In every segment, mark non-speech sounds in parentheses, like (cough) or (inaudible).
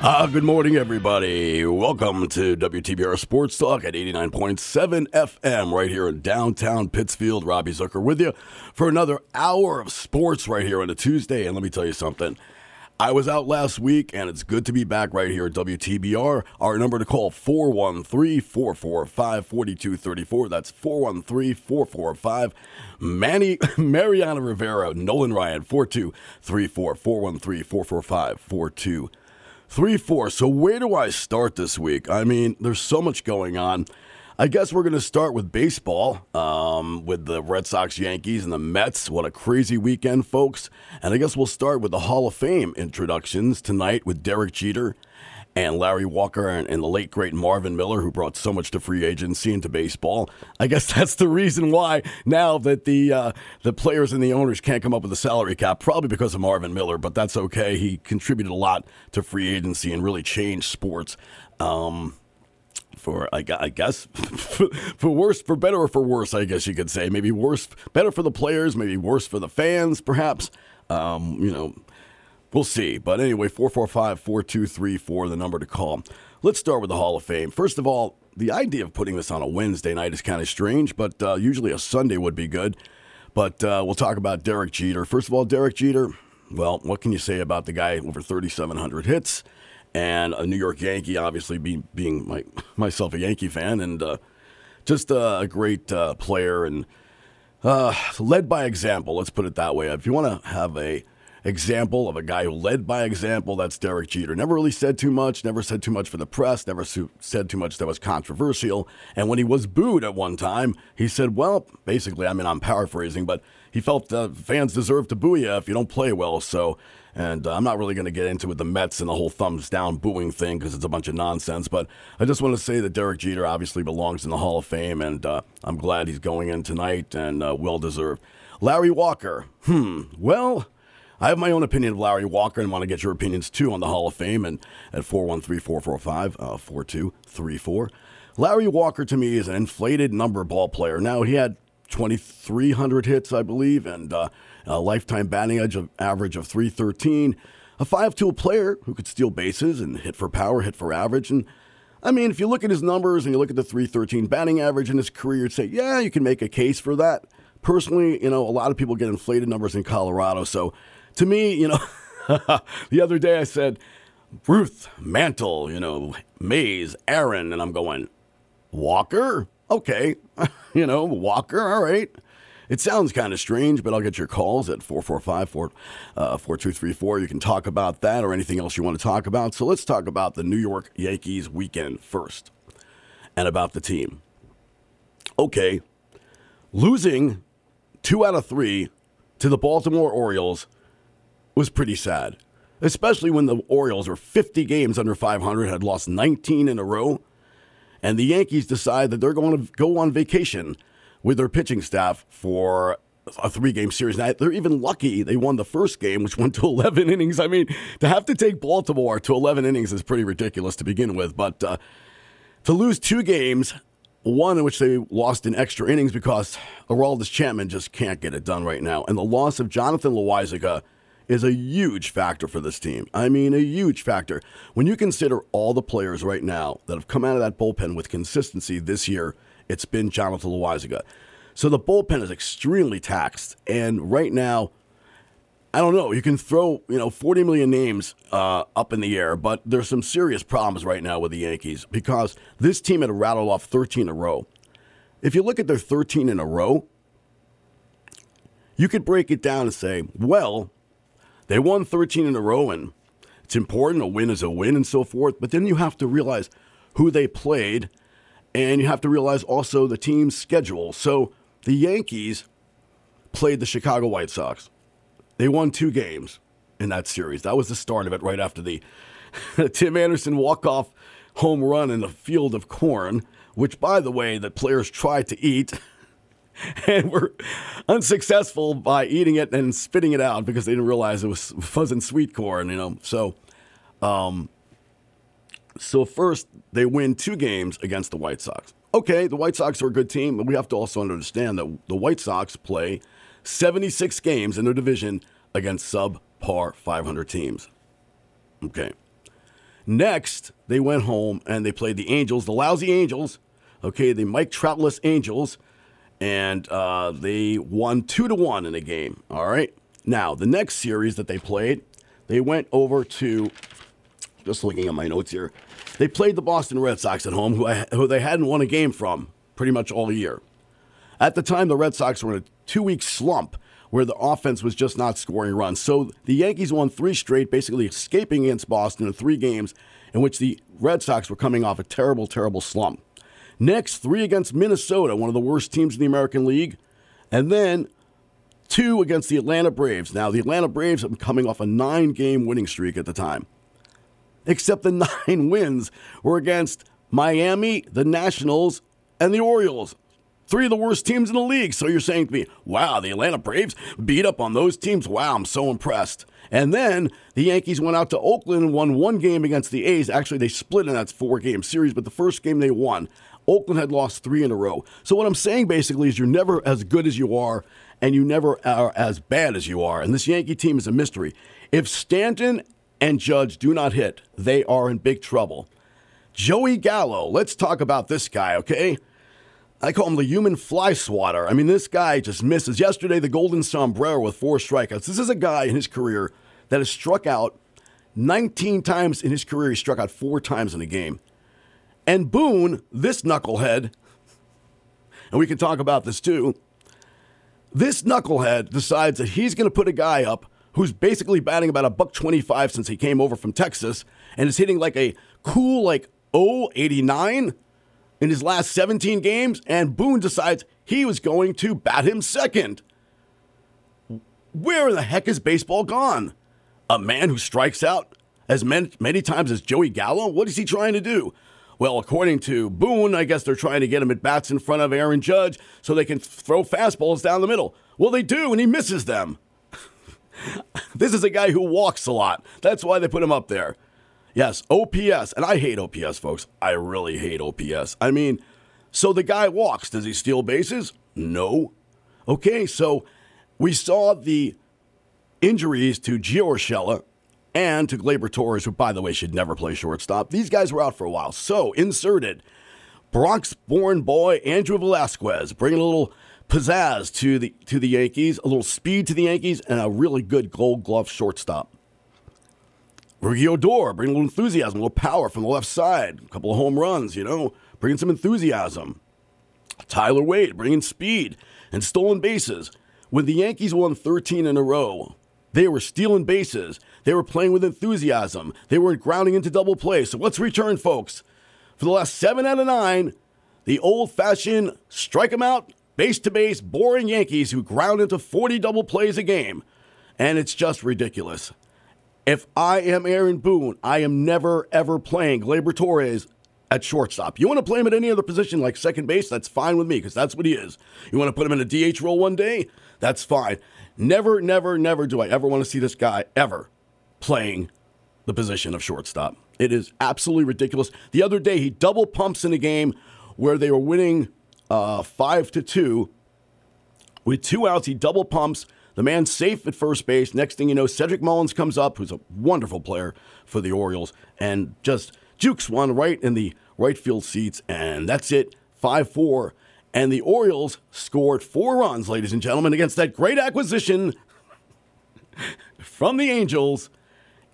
Ah, good morning, everybody. Welcome to WTBR Sports Talk at 89.7 FM right here in downtown Pittsfield. Robbie Zucker with you for another hour of sports right here on a Tuesday. And let me tell you something. I was out last week, and it's good to be back right here at WTBR. Our number to call 413 445 4234. That's 413 445 Manny (laughs) Mariano Rivera, Nolan Ryan, 4234 413 445 4234. Three, four. So where do I start this week? I mean, there's so much going on. I guess we're going to start with baseball, um, with the Red Sox, Yankees, and the Mets. What a crazy weekend, folks! And I guess we'll start with the Hall of Fame introductions tonight with Derek Jeter and Larry Walker and, and the late great Marvin Miller, who brought so much to free agency and to baseball. I guess (laughs) that's the reason why now that the uh, the players and the owners can't come up with a salary cap, probably because of Marvin Miller, but that's okay. He contributed a lot to free agency and really changed sports. Um, for I, I guess (laughs) for worse, for better or for worse, I guess you could say. Maybe worse, better for the players, maybe worse for the fans, perhaps. Um, you know, We'll see. But anyway, 445 4234, the number to call. Let's start with the Hall of Fame. First of all, the idea of putting this on a Wednesday night is kind of strange, but uh, usually a Sunday would be good. But uh, we'll talk about Derek Jeter. First of all, Derek Jeter, well, what can you say about the guy over 3,700 hits and a New York Yankee, obviously being, being my, myself a Yankee fan, and uh, just uh, a great uh, player and uh, led by example. Let's put it that way. If you want to have a example of a guy who led by example, that's Derek Jeter. Never really said too much, never said too much for the press, never su- said too much that was controversial. And when he was booed at one time, he said, well, basically, I mean, I'm paraphrasing, but he felt uh, fans deserve to boo you if you don't play well. So, and uh, I'm not really going to get into with the Mets and the whole thumbs down booing thing because it's a bunch of nonsense. But I just want to say that Derek Jeter obviously belongs in the Hall of Fame, and uh, I'm glad he's going in tonight and uh, well deserved. Larry Walker, hmm, well. I have my own opinion of Larry Walker and want to get your opinions too on the Hall of Fame and at 413 445 4234. Larry Walker to me is an inflated number ball player. Now, he had 2,300 hits, I believe, and uh, a lifetime batting average of 313. A five tool player who could steal bases and hit for power, hit for average. And I mean, if you look at his numbers and you look at the 313 batting average in his career, you'd say, yeah, you can make a case for that. Personally, you know, a lot of people get inflated numbers in Colorado. So to me, you know, (laughs) the other day I said, Ruth, Mantle, you know, Mays, Aaron, and I'm going, Walker? Okay. (laughs) you know, Walker, all right. It sounds kind of strange, but I'll get your calls at 445 4234. Uh, you can talk about that or anything else you want to talk about. So let's talk about the New York Yankees weekend first and about the team. Okay. Losing two out of three to the Baltimore Orioles was pretty sad, especially when the Orioles were 50 games under 500, had lost 19 in a row, and the Yankees decide that they're going to go on vacation with their pitching staff for a three game series. Now, they're even lucky they won the first game, which went to (laughs) 11 innings. I mean, to have to take Baltimore to 11 innings is pretty ridiculous to begin with. But uh, to lose two games, one in which they lost in extra innings because Aroldis Chapman just can't get it done right now. And the loss of Jonathan Loaisiga is a huge factor for this team. I mean, a huge factor. When you consider all the players right now that have come out of that bullpen with consistency this year, it's been Jonathan Loaisiga. So the bullpen is extremely taxed. And right now, I don't know. You can throw, you know, 40 million names uh, up in the air, but there's some serious problems right now with the Yankees because this team had rattled off 13 in a row. If you look at their 13 in a row, you could break it down and say, well, they won 13 in a row and it's important. A win is a win and so forth. But then you have to realize who they played and you have to realize also the team's schedule. So the Yankees played the Chicago White Sox. They won two games in that series. That was the start of it right after the (laughs) Tim Anderson walk-off home run in the field of corn, which, by the way, the players tried to eat (laughs) (laughs) and were unsuccessful by eating it and spitting it out because they didn't realize it was fuzz and sweet corn, you know. So, um, so first they win two games against the White Sox. Okay, the White Sox are a good team, but we have to also understand that the White Sox play 76 games in their division against subpar 500 teams. Okay. Next, they went home and they played the Angels, the lousy Angels. Okay, the Mike Troutless Angels, and uh, they won two to one in a game. All right. Now, the next series that they played, they went over to. Just looking at my notes here, they played the Boston Red Sox at home, who, I, who they hadn't won a game from pretty much all year. At the time, the Red Sox were in a two week slump where the offense was just not scoring runs. So the Yankees won three straight, basically escaping against Boston in three games in which the Red Sox were coming off a terrible, terrible slump. Next, three against Minnesota, one of the worst teams in the American League. And then two against the Atlanta Braves. Now, the Atlanta Braves been coming off a nine game winning streak at the time. Except the (laughs) nine wins were against Miami, the Nationals, and the Orioles. Three of the worst teams in the league. So you're saying to me, wow, the Atlanta Braves beat up on those teams? Wow, I'm so impressed. And then the Yankees went out to Oakland and won one game against the A's. Actually, they split in that four game series, but the first game they won. Oakland had lost three in a row. So what I'm saying basically is you're never as good as you are, and you never are as bad as you are. And this Yankee team is a mystery. If Stanton and Judge do not hit, they are in big trouble. Joey Gallo, let's talk about this guy, okay? I call him the human fly swatter. I mean, this guy just misses. Yesterday, the Golden Sombrero with four strikeouts. This is a guy in his career that has struck out 19 times in his career. He struck out four times in a game. And Boone, this knucklehead, and we can talk about this too, this knucklehead decides that he's going to put a guy up who's basically batting about a buck 25 since he came over from Texas and is hitting like a cool, like, 089 in his last 17 games, and Boone decides he was going to bat him second. Where the heck is baseball gone? A man who strikes out as many times as Joey Gallo? What is he trying to do? Well, according to Boone, I guess they're trying to get him at bats in front of Aaron Judge so they can throw fastballs down the middle. Well, they do, and he misses them. (laughs) this is a guy who walks a lot. That's why they put him up there. Yes, OPS. And I hate OPS, folks. I really hate OPS. I mean, so the guy walks. Does he steal bases? No. Okay, so we saw the injuries to Gio Urshela and to Gleyber Torres, who, by the way, should never play shortstop. These guys were out for a while. So inserted Bronx born boy Andrew Velazquez, bringing a little pizzazz to the to the Yankees, a little speed to the Yankees, and a really good gold glove shortstop. Rougned Odor, bringing a little enthusiasm, a little power from the left side, a couple of home runs, you know, bringing some enthusiasm. Tyler Wade, bringing speed and stolen bases. When the Yankees won 13 in a row, they were stealing bases. They were playing with enthusiasm. They weren't grounding into double play. So let's return, folks. For the last seven out of nine, the old fashioned strike them out, base to base, boring Yankees who ground into 40 double plays a game. And it's just ridiculous. If I am Aaron Boone, I am never, ever playing Gleyber Torres at shortstop. You want to play him at any other position like second base? That's fine with me because that's what he is. You want to put him in a DH role one day? That's fine. Never, never, never do I ever want to see this guy ever playing the position of shortstop. It is absolutely ridiculous. The other day, he double pumps in a game where they were winning uh, five to two. With two outs, he double pumps. The man's safe at first base. Next thing you know, Cedric Mullins comes up, who's a wonderful player for the Orioles, and just jukes one right in the right field seats, and that's it. 5 4. And the Orioles scored four runs, ladies and gentlemen, against that great acquisition from the Angels,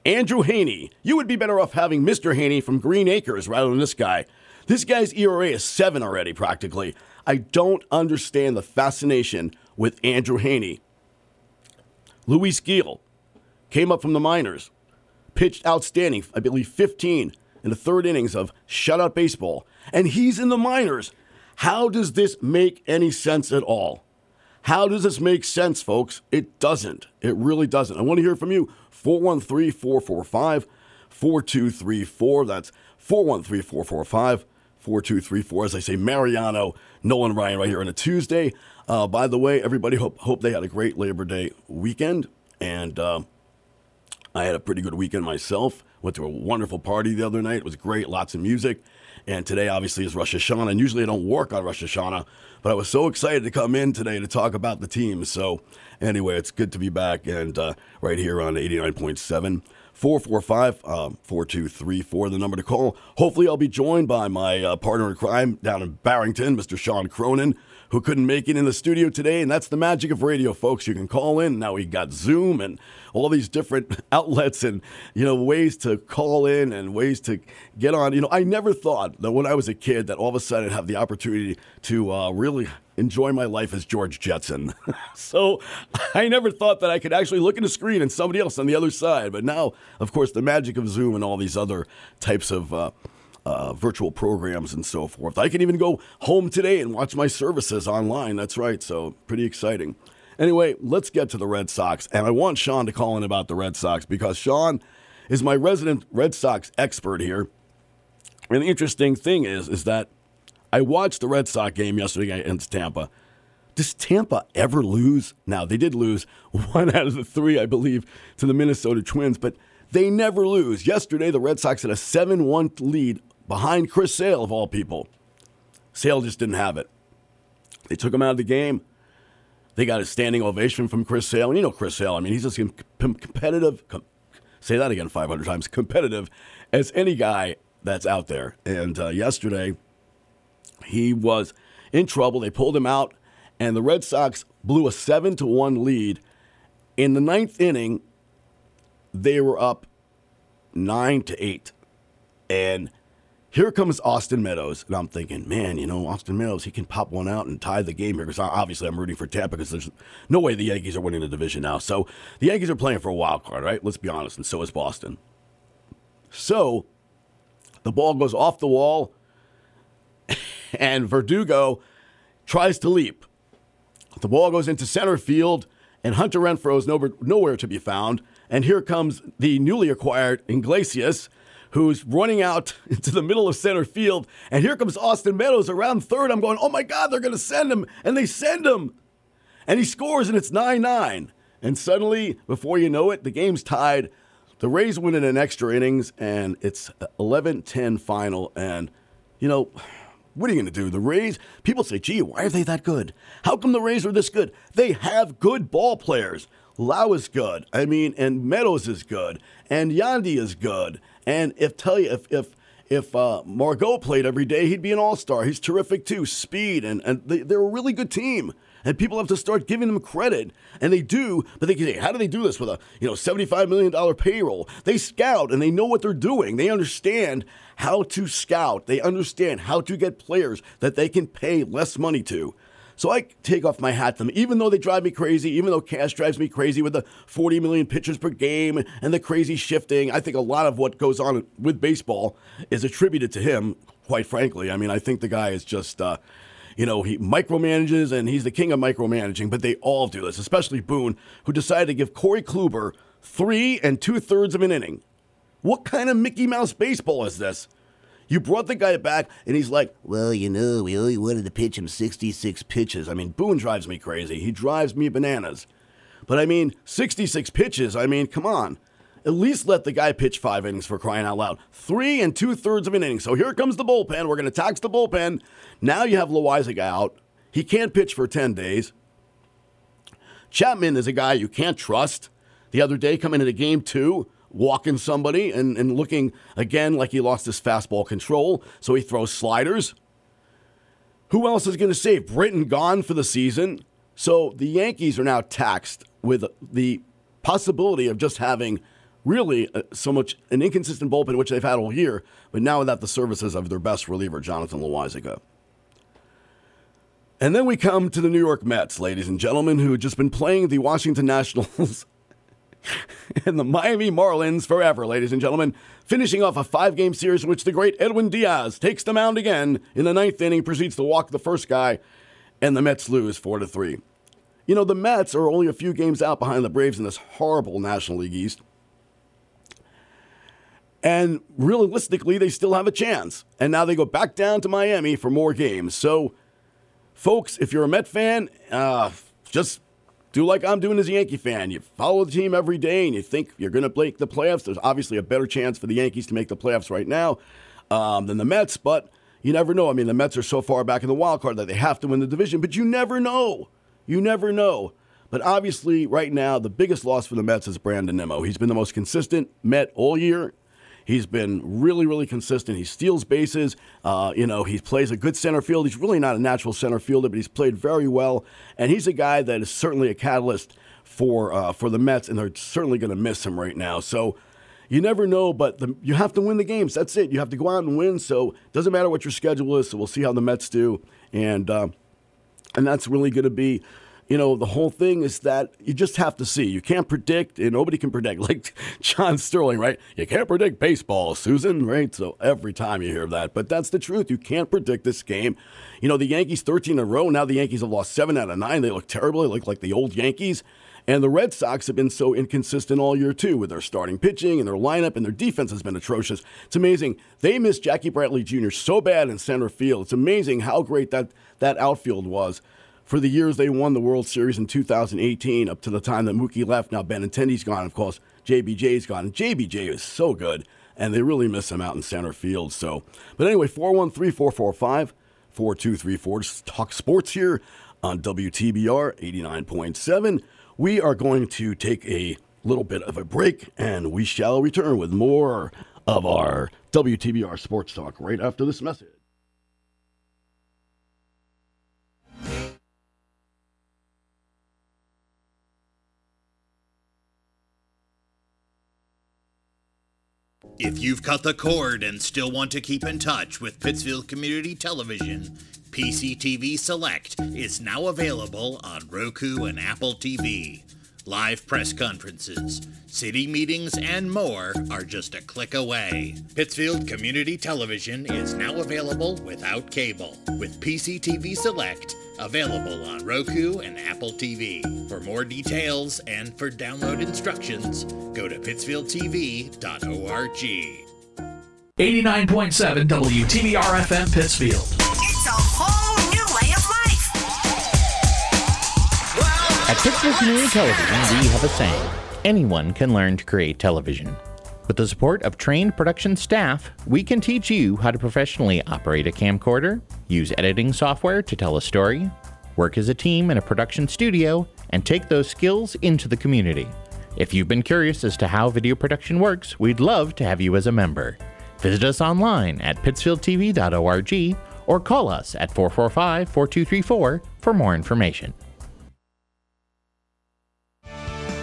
Andrew Heaney. You would be better off having Mr. Haney from Green Acres rather than this guy. This guy's ERA is seven already, practically. I don't understand the fascination with Andrew Heaney. Luis Gil came up from the minors, pitched outstanding, I believe 15 in the third innings of shutout baseball, and he's in the minors. How does this make any sense at all? How does this make sense, folks? It doesn't. It really doesn't. I want to hear from you. 413 445 4234. That's 413 445 4234. As I say, Mariano, Nolan Ryan right here on a Tuesday. Uh, by the way, everybody hope, hope they had a great Labor Day weekend. And uh, I had a pretty good weekend myself. Went to a wonderful party the other night. It was great, lots of music. And today, obviously, is Rosh Hashanah. And usually I don't work on Rosh Hashanah, but I was so excited to come in today to talk about the team. So, anyway, it's good to be back and uh, right here on 89.7. 445 um, 4234, the number to call. Hopefully, I'll be joined by my uh, partner in crime down in Barrington, Mr. Sean Cronin, who couldn't make it in the studio today. And that's the magic of radio, folks. You can call in. Now we got Zoom and all these different (laughs) outlets and, you know, ways to call in and ways to get on. You know, I never thought that when I was a kid that all of a sudden I'd have the opportunity to uh, really enjoy my life as George Jetson. (laughs) so (laughs) I never thought that I could actually look at a screen and somebody else on the other side. But now, of course, the magic of Zoom and all these other types of uh, uh, virtual programs and so forth. I can even go home today and watch my services online. That's right. So pretty exciting. Anyway, let's get to the Red Sox. And I want Sean to call in about the Red Sox because Sean is my resident Red Sox expert here. And the interesting thing is, is that I watched the Red Sox game yesterday against Tampa. Does Tampa ever lose? Now, they did lose (laughs) one out of the three, I believe, to the Minnesota Twins, but they never lose. Yesterday, the Red Sox had a 7 1 lead behind Chris Sale, of all people. Sale just didn't have it. They took him out of the game. They got a standing ovation from Chris Sale. And you know Chris Sale, I mean, he's com- competitive, com- say that again 500 times, competitive as any guy that's out there. And uh, yesterday, he was in trouble. They pulled him out, and the Red Sox blew a 7 to 1 lead. In the ninth inning, they were up 9 to 8. And here comes Austin Meadows, and I'm thinking, man, you know, Austin Meadows, he can pop one out and tie the game here. Because obviously, I'm rooting for Tampa because there's no way the Yankees are winning the division now. So the Yankees are playing for a wild card, right? Let's be honest, and so is Boston. So the ball goes off the wall, (laughs) and Verdugo tries to leap. The ball goes into center field, and Hunter Renfroe is nowhere, to be found. And here comes the newly acquired Iglesias who's running out (laughs) into the middle of center field. And here comes Austin Meadows around third. I'm going, oh my God, they're going to send him. And they send him. And he scores, and it's 9 9. And suddenly, before you know it, the game's tied. The Rays win in an extra innings, and it's 11 10 final. And, you know, what are you going to do? The Rays, people say, gee, why are they that good? How come the Rays are this good? They have good ball players. Lau is good. I mean, and Meadows is good. And Yandy is good. And if tell you if if if uh, Margot played every day, he'd be an all star. He's terrific too. Speed and and they, they're a really good team. And people have to start giving them credit, and they do. But they can say, how do they do this with a you know seventy five million dollar payroll? They scout and they know what they're doing. They understand how to scout. They understand how to get players that they can pay less money to. So I take off my hat to them, even though they drive me crazy, even though Cash drives me crazy with the 40 million pitches per game and the crazy shifting. I think a lot of what goes on with baseball is attributed to him, quite frankly. I mean, I think the guy is just. Uh, you know, he micromanages and he's the king of micromanaging, but they all do this, especially Boone, who decided to give Corey Kluber three and two thirds of an inning. What kind of Mickey Mouse baseball is this? You brought the guy back, and he's like, "Well, you know, we only wanted to pitch him 66 pitches." I mean, Boone drives me crazy. He drives me bananas. But I mean, 66 pitches. I mean, come on. At least let the guy pitch five innings for crying out loud. Three and two thirds of an inning. So here comes the bullpen. We're going to tax the bullpen. Now you have Loaisiga out. He can't pitch for 10 days. Chapman is a guy you can't trust. The other day, coming into game two, walking somebody and, and looking again like he lost his fastball control, so he throws sliders. Who else is going to save? Britton gone for the season. So the Yankees are now taxed with the possibility of just having really uh, so much an inconsistent bullpen, which they've had all year, but now without the services of their best reliever, Jonathan Loaisiga. And then we come to the New York Mets, ladies and gentlemen, who have just been playing the Washington (laughs) Nationals (laughs) and the Miami Marlins forever, ladies and gentlemen, finishing off a five game series in which the great Edwin Diaz takes the mound again in the ninth inning, proceeds to walk the first guy, and the Mets lose 4 to 3. You know, the Mets are only a few games out behind the Braves in this horrible National League East. And realistically, they still have a chance. And now they go back down to Miami for more games. So, folks, if you're a Met fan, uh, just do like I'm doing as a Yankee fan. You follow the team every day and you think you're going to make the playoffs. There's obviously a better chance for the Yankees to make the playoffs right now um, than the Mets, but you never know. I mean, the Mets are so far back in the wild card that they have to win the division, but you never know. You never know. But obviously, right now, the biggest loss for the Mets is Brandon Nimmo. He's been the most consistent Met all year. He's been really, really consistent. He steals bases. Uh, you know, he plays a good center field. He's really not a natural center fielder, but he's played very well. And he's a guy that is certainly a catalyst for uh, for the Mets, and they're certainly going to miss him right now. So you never know, but the, you have to win the games. That's it. You have to go out and win. So it doesn't matter what your schedule is. So we'll see how the Mets do, and uh, and that's really going to be you know, the whole thing is that you just have to see. You can't predict, and nobody can predict. (laughs) Like John Sterling, right? You can't predict baseball, Susan, right? So every time you hear that, but that's the truth. You can't predict this game. You know, the Yankees 13 in a row. Now the Yankees have lost seven out of nine. They look terrible. They look like the old Yankees. And the Red Sox have been so inconsistent all year, too, with their starting pitching and their lineup, and their defense has been atrocious. It's amazing. They missed Jackie Bradley Jr. so bad in center field. It's amazing how great that, that outfield was for the years they won the World Series in 2018 up to the time that Mookie left. Now Benintendi's gone, of course. JBJ's gone. JBJ is so good, and they really miss him out in center field. So, but anyway, 413 445 4234. Just talk sports here on WTBR 89.7. We are going to take a little bit of a break, and we shall return with more of our WTBR Sports Talk right after this message. If you've cut the cord and still want to keep in touch with Pittsfield Community Television, PCTV Select is now available on Roku and Apple TV. Live press conferences, city meetings, and more are just a click away. Pittsfield Community Television is now available without cable, with PCTV Select available on Roku and Apple TV. For more details and for download instructions, go to pittsfieldtv.org. 89.7 WTBR FM Pittsfield. Pittsfield Community Television, we have a saying anyone can learn to create television. With the support of trained production staff, we can teach you how to professionally operate a camcorder, use editing software to tell a story, work as a team in a production studio, and take those skills into the community. If you've been curious as to how video production works, we'd love to have you as a member. Visit us online at pittsfieldtv.org or call us at 445 4234 for more information.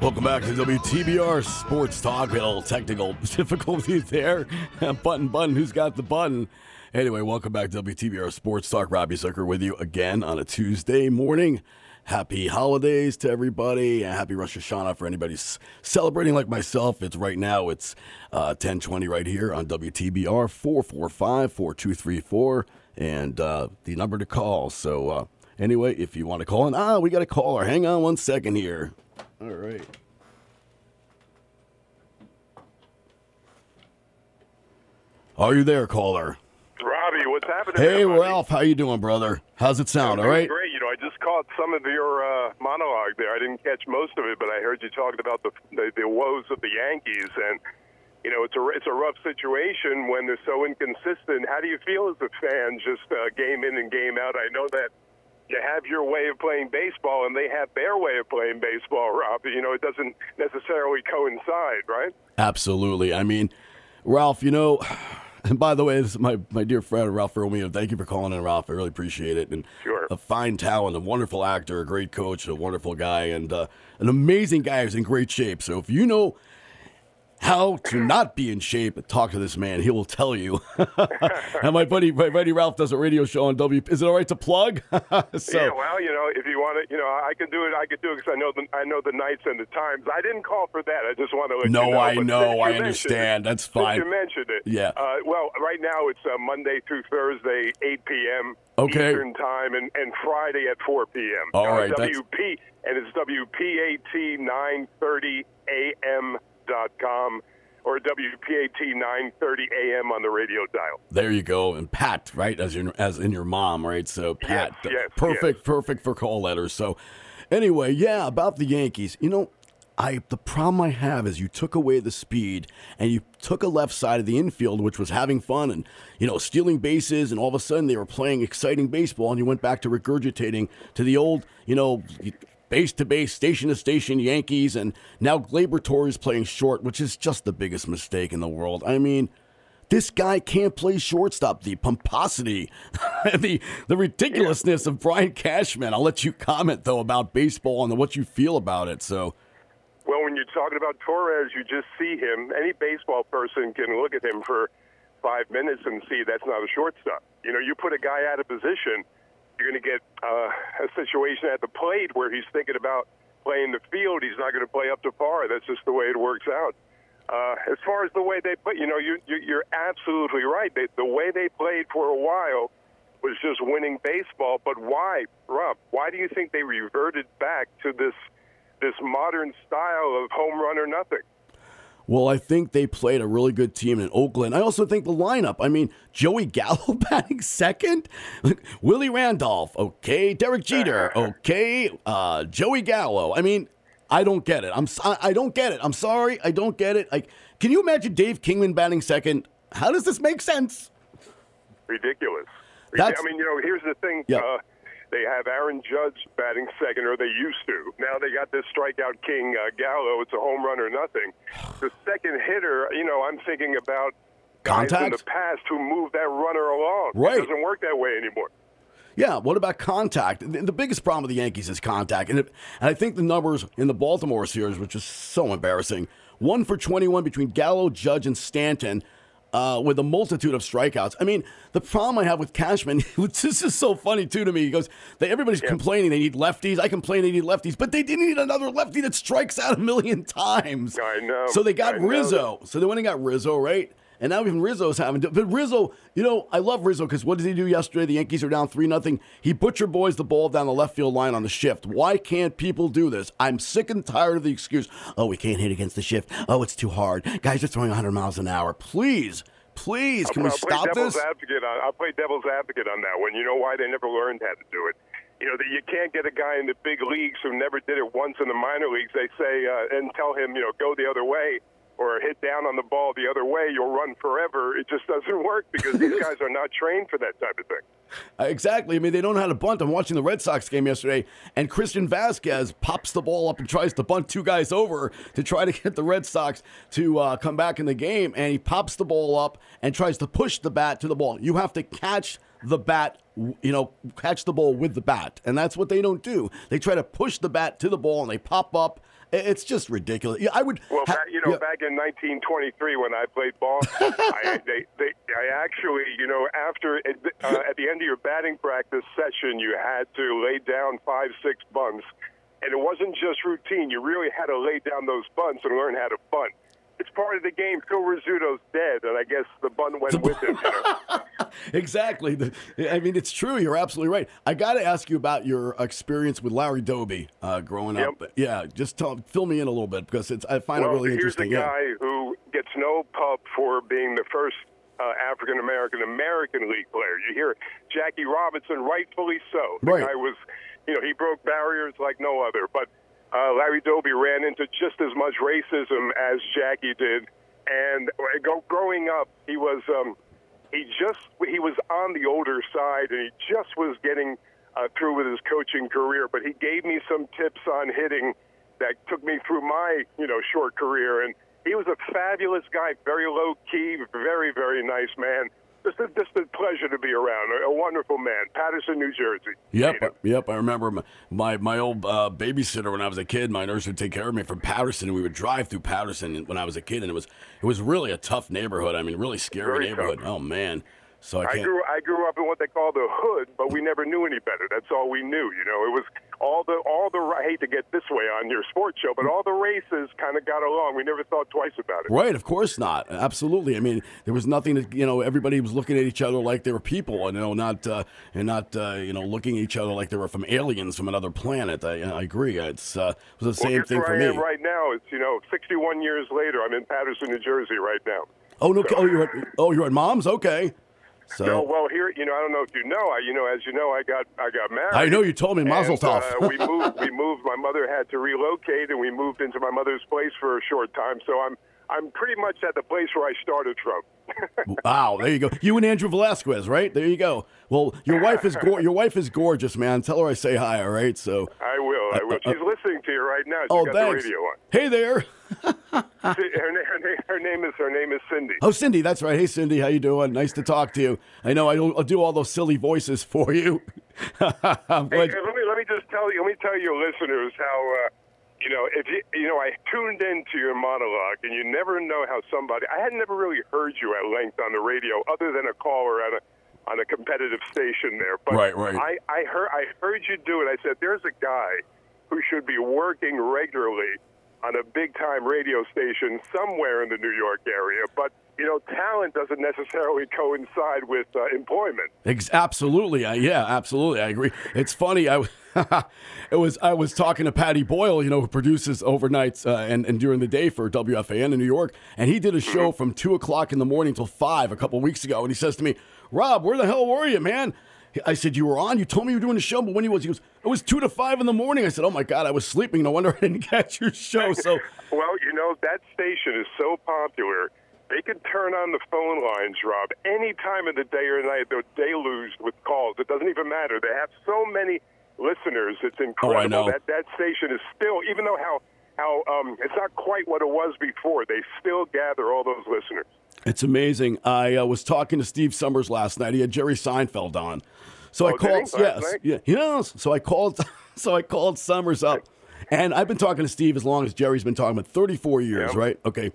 To WTBR Sports Talk. We had a little technical (laughs) difficulties there. (laughs) button, button, who's got the button? Anyway, welcome back to WTBR Sports Talk. Robbie Zucker with you again on a Tuesday morning. Happy holidays to everybody. and Happy Rosh Hashanah for anybody celebrating like myself. It's right now, it's uh, 1020 right here on WTBR 445 4234 and uh, the number to call. So, uh, anyway, if you want to call in, ah, we got a caller. Hang on one second here. All right. Are you there, caller? Robbie, what's happening? Hey, there. Ralph, how you doing, brother? How's it sound? All right. Great. You know, I just caught some of your uh, monologue there. I didn't catch most of it, but I heard you talking about the, the the woes of the Yankees, and you know, it's a it's a rough situation when they're so inconsistent. How do you feel as a fan, just uh, game in and game out? I know that you have your way of playing baseball, and they have their way of playing baseball, (laughs) Robbie. You know, it doesn't necessarily coincide, right? Absolutely. I mean, Ralph, you know, (sighs) and by the way, this is my, my dear friend Ralph Romeo. Thank you for calling in, Ralph. I really appreciate it. And Sure. a fine talent, a wonderful actor, a great coach, a wonderful guy, and uh, an amazing guy who's in great shape. So if you know how to not be in shape, talk to this man. He will tell you. (laughs) and my buddy, my buddy Ralph does a radio show on W. Is it all right to plug? (laughs) so yeah, well, you know, if you want to, you know, I can do it. I can do it because I know the I know the nights and the times. I didn't call for that. I just want to let No, you know. I know. I understand. it- That's fine. you mentioned it. Yeah. Uh, well, right now it's uh, Monday through Thursday, 8 p.m. Okay. Eastern time, and, and Friday at 4 p.m. All uh, right, that's- WP and it's WPAT 930 AM com or WPAT 930 AM on the radio dial. There you go, and Pat, right, as your as in your mom, right? So Pat, Yes, yes, perfect, yes. perfect for call letters. So anyway, yeah, about the Yankees, you know, I the problem I have is you took away the speed and you took a left side of the infield, which was having fun and you know stealing bases, and all of a sudden they were playing exciting baseball, and you went back to regurgitating to the old, you know. Base to base, station to station Yankees, and now Gleyber Torres playing short, which is just the biggest mistake in the world. I mean, this guy can't play shortstop. The pomposity, (laughs) the the ridiculousness of Brian Cashman. I'll let you comment though about baseball and what you feel about it. So, Well, when you're talking about Torres, you just see him. Any baseball person can look at him for five minutes and see that's not a shortstop. You know, you put a guy out of position, you're going to get uh, a situation at the plate where he's thinking about playing the field. He's not going to play up to par. That's just the way it works out. Uh, as far as the way they play, you know, you, you, you're absolutely right. They, the way they played for a while was just winning baseball. But why, Rob? Why do you think they reverted back to this this modern style of home run or nothing? Well, I think they played a really good team in Oakland. I also think the lineup. I mean, Joey (laughs) Gallo batting second, Willie Randolph, okay, Derek Jeter, (laughs) okay, uh, Joey Gallo. I mean, I don't get it. I'm I don't get it. I'm sorry, I don't get it. Like, can you imagine Dave Kingman batting second? How does this make sense? Ridiculous. That's- I mean, you know, here's the thing. Yeah. Uh, they have Aaron Judge batting second, or they used to. Now they got this strikeout king uh, Gallo. It's a home run or nothing. The second hitter, you know, I'm thinking about guys in the past who moved that runner along. Right. It doesn't work that way anymore. Yeah, what about contact? The, the biggest problem with the Yankees is contact. And, it, and I think the numbers in the Baltimore series, which is so embarrassing one for 21 between Gallo, Judge, and Stanton. Uh, with a multitude of strikeouts. I mean, the problem I have with Cashman, (laughs) which this is so funny too to me. He goes, they, everybody's complaining they need lefties. I complain they need lefties, but they didn't need another lefty that strikes out a million (laughs) times. I know. So they got I know Rizzo. So they went and got Rizzo, right? And now even Rizzo's having. To, but Rizzo, you know, I love Rizzo because what did he do yesterday? The Yankees are down three nothing. He butcher boys the ball down the left field line on the shift. Why can't people do this? I'm sick and tired of the excuse. Oh, we can't hit against the shift. Oh, it's too hard. Guys are throwing 100 miles an hour. Please, please, can we I'll stop this? advocate on. I'll play devil's advocate on that one. You know why they never learned how to do it. You know that you can't get a guy in the big leagues who never did it once in the minor leagues. They say uh, and tell him, you know, go the other way or hit down on the ball the other way. You'll run forever. It just doesn't (laughs) work because these (laughs) guys are not trained for that type of thing. Uh, Exactly. I mean, they don't know how to bunt. I'm watching the Red Sox game yesterday, and Christian Vasquez pops the ball up and tries to bunt two guys over to try to (laughs) get the Red Sox to uh, come back in the game. And he pops the ball up and tries to push the bat to the ball. You have to catch the bat, you know, catch the ball with the bat. And that's what they don't do. They try to push the bat to the ball and they pop up It's just ridiculous. Yeah, I would. Well, back, you know, yeah. back in 1923 when I played ball, (laughs) I, they, they, I actually, you know, after uh, at the end of your batting practice session, you had to lay down five, six bunts, and it wasn't just routine. You really had to lay down those bunts and learn how to bunt. It's part of the game. Phil Rizzuto's dead, and I guess the bun went with him. (laughs) Exactly. The- I mean, it's true. You're absolutely right. I got to ask you about your experience with Larry Doby uh, growing up. Yeah, just tell, fill me in a little bit because it's I find well, it really here's interesting. a yeah. guy who gets no pub for being the first uh, African American American League player. You hear Jackie Robinson, rightfully so. The Right. guy was, you know, he broke barriers like no other. But uh, Larry Doby ran into just as much racism as Jackie did, and uh, growing up, he was. Um, he just he was on the older side and he just was getting uh, through with his coaching career. But he gave me some tips on hitting that took me through my you know short career. And he was a fabulous guy very low key very very nice man just a, just a pleasure to be around a, a wonderful man paterson new jersey Yep, yep. I remember my my, my old uh, babysitter when I was a kid. My nurse would take care of me from Paterson, and we would drive through Paterson when I was a kid, and it was it was really a tough neighborhood. I mean, really scary Very neighborhood. tough. Oh man. So I I can't. grew I grew up in what they call the hood, but we never knew any better. That's all we knew. You know, it was all the all the I hate to get this way on your sports show, but all the races kind of got along. We never thought twice about it. Right, of course not. Absolutely. I mean, there was nothing that you know. Everybody was looking at each other like they were people, and you know, not uh, and not uh, you know, looking at each other like they were from aliens from another planet. I, I agree. It's uh, it was the Well, same thing where for I me. am right now. It's you know, 61 years later. I'm in Paterson, New Jersey, right now. Oh no! Oh, you're at, oh, you're at mom's. Okay. So No, well, here, you know, I don't know if you know. I, you know, as you know, I got I got married. I know you told me, Mazel and, tov. Uh, we moved. We moved. My mother had to relocate, and we moved into my mother's place for a short time. So I'm I'm pretty much at the place where I started from. (laughs) Wow, there you go. You and Andrew Velazquez, right? There you go. Well, your wife is go- your wife is gorgeous, man. Tell her I say hi, all right? So, I will. I uh, will. Uh, uh, She's listening to you right now. She's oh, got thanks. the radio on. Hey there. (laughs) Her, her, na- her name is her name is Cindy. Oh, Cindy, that's right. Hey, Cindy, how you doing? Nice to talk to you. I know I don't I'll do all those silly voices for you. (laughs) Hey, let me let me just tell you. Let me tell your listeners how. Uh, you know, if you you know, I tuned into your monologue, and you never know how somebody. I had never really heard you at length on the radio, other than a caller on a on a competitive station there. But Right, right. I I heard I heard you do it. I said, "There's a guy who should be working regularly on a big time radio station somewhere in the New York area." But you know, talent doesn't necessarily coincide with uh, employment. Ex- absolutely, I, yeah, absolutely, I agree. It's funny. I (laughs) it was I was talking to Patty Boyle, you know, who produces overnights uh, and and during the day for WFAN in New York, and he did a show from two o'clock in the morning till five a couple weeks ago, and he says to me, "Rob, where the hell were you, man?" I said, "You were on. You told me you were doing a show, but when he was, he goes, it was two to five in the morning." I said, "Oh my god, I was sleeping. No wonder I didn't (laughs) catch your show." (laughs) So. Well, you know, that station is so popular. They can turn on the phone lines, Rob, any time of the day or night. They're deluged with calls. It doesn't even matter. They have so many listeners. It's incredible. Oh, know. That that station is still, even though how how um, it's not quite what it was before. They still gather all those listeners. It's amazing. I uh, was talking to Steve Somers last night. He had Jerry Seinfeld on. So I Oh, he? called. Yes, night? yeah, yes. So I called. (laughs) So I called Somers up, and I've been talking to Steve as long as Jerry's been talking about 34 years, right? Okay.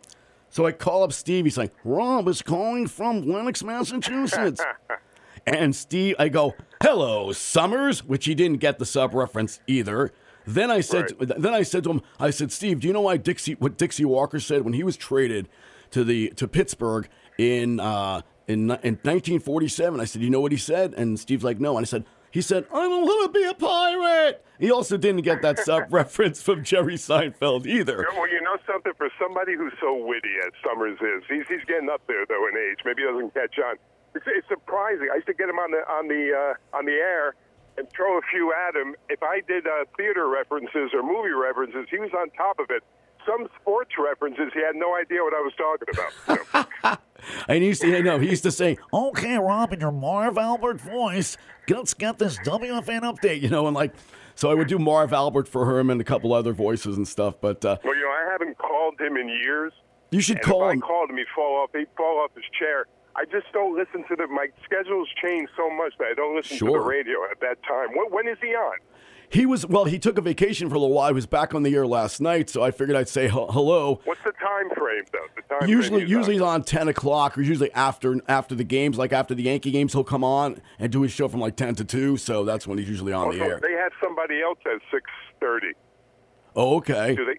So I call up Steve. He's like, Rob is calling from Lenox, Massachusetts. (laughs) and Steve, I go, hello, Somers, which he didn't get the sub reference either. Then I said, then I said to him, I said, Steve, do you know why Dixie, what Dixie Walker said when he was traded to the to Pittsburgh in uh, in in 1947? I said, you know what he said? And Steve's like, no. And I said, he said, I don't want to be a pirate. He also didn't get that sub (laughs) reference from Jerry Seinfeld either. Well, you know something? For somebody who's so witty as Somers is, he's, he's getting up there though in age. Maybe he doesn't catch on. It's, it's surprising. I used to get him on the on the uh, on the air and throw a few at him. If I did uh, theater references or movie references, he was on top of it. Some sports references, he had no idea what I was talking about. Know? (laughs) And he used to, you know, he used to say, "Okay, Rob, in your Marv Albert voice, let's get this WFAN update," you know, and like, so I would do Marv Albert for him and a couple other voices and stuff. But uh, well, you know, I haven't called him in years. you should call if him. I called him, he'd fall off. He'd fall off his chair. I just don't listen to the. My schedule's changed so much that I don't listen to the radio at that time. When, when is he on? He was well. He took a vacation for a little while. He was back on the air last night, so I figured I'd say he- hello. What's the time frame, though? The time Usually, he's usually on? he's on ten o'clock, or usually after after the games, like after the Yankee games, he'll come on and do his show from like ten to two. So that's when he's usually on the oh, Also, air. They had somebody else at six thirty. Oh, okay. Do they?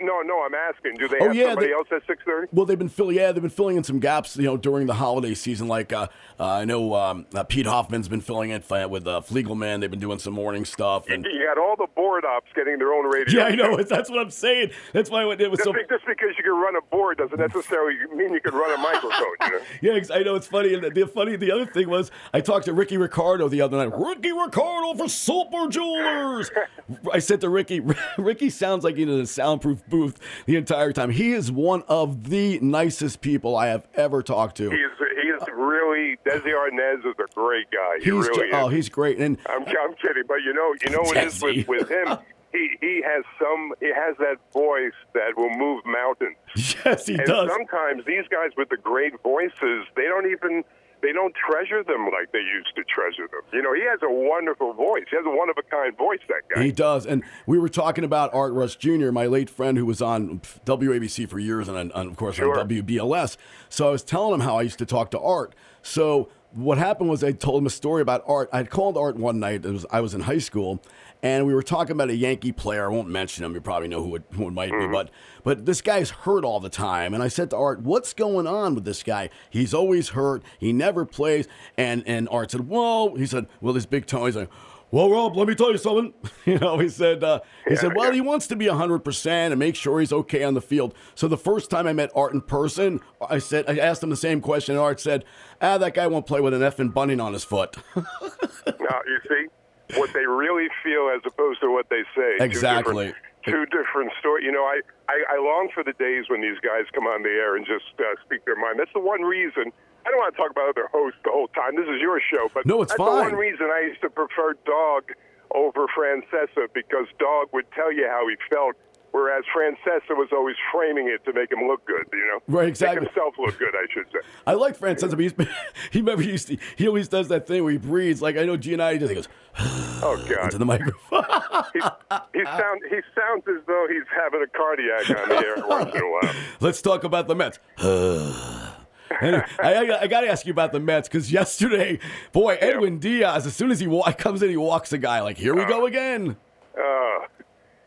No, no. I'm asking. Do they Oh, have yeah, somebody they- else at six thirty? Well, they've been filling. Yeah, they've been filling in some gaps. You know, during the holiday season. Like uh, uh, I know um, uh, Pete Hoffman's been filling in for- with uh, Fliegelman. They've been doing some morning stuff. And You got all the board ops getting their own radio. yeah, I know. (laughs) That's what I'm saying. That's why it was Just, so. be- just because you can run a board doesn't necessarily mean you can run a microphone. You know? (laughs) Yeah, I know it's funny. And the, the funny, the other thing was, I talked to Ricky Ricardo the other night. Ricky Ricardo for Super Jewelers. (laughs) I said to Ricky, Ricky sounds like he's in a soundproof booth the entire time. He is one of the nicest people I have ever talked to. He is. He is really. Desi Arnaz is a great guy. He He's really ju- oh, he's great. And I'm, I'm kidding, but you know, you know what it is with, with him. (laughs) He he has some. He has that voice that will move mountains. yes, he and does. sometimes these guys with the great voices, they don't even they don't treasure them like they used to treasure them. You know, he has a wonderful voice. He has a one of a kind voice. That guy. He does. And we were talking about Art Rust Jr., my late friend who was on WABC for years and, on, of course, Sure. on WBLS. So I was telling him how I used to talk to Art. So what happened was I told him a story about Art. I had called Art one night. It was, I was in high school. And we were talking about a Yankee player. I won't mention him. You probably know who it, who it might be. But but this guy's hurt all the time. And I said to Art, "What's going on with this guy? He's always hurt. He never plays." And and Art said, "Well," he said, "Well, this big tone." He's like, well, Rob, let me tell you something. (laughs) You know, he said, uh, he said, well, he wants to be 100% and make sure he's okay on the field. So the first time I met Art in person, I said, I asked him the same question, and Art said, ah, that guy won't play with an effing bunny on his foot. (laughs) Now you see what they really feel as opposed to what they say. Two Exactly. different- Two different stories. You know, I, I I long for the days when these guys come on the air and just uh, speak their mind. That's the one reason. I don't want to talk about other hosts the whole time. This is your show, but No, it's that's fine. the one reason I used to prefer Dog over Francesa because Dog would tell you how he felt, whereas Francesa was always framing it to make him look good. You know, Right, exactly. Make himself look good, I should say. I like Francesa, but he's, (laughs) he remember he, used to, he always does that thing where he breathes. Like I know Giannitti does. He goes (sighs) Oh God. into the microphone. (laughs) he, he sound he sounds as though he's having a cardiac on the air once in a while. (laughs) Let's talk about the Mets. (sighs) Anyway, I, I, I got to ask you about the Mets because yesterday, boy, Edwin Diaz, as soon as he wa- comes in, he walks the guy like, here we go again. Uh,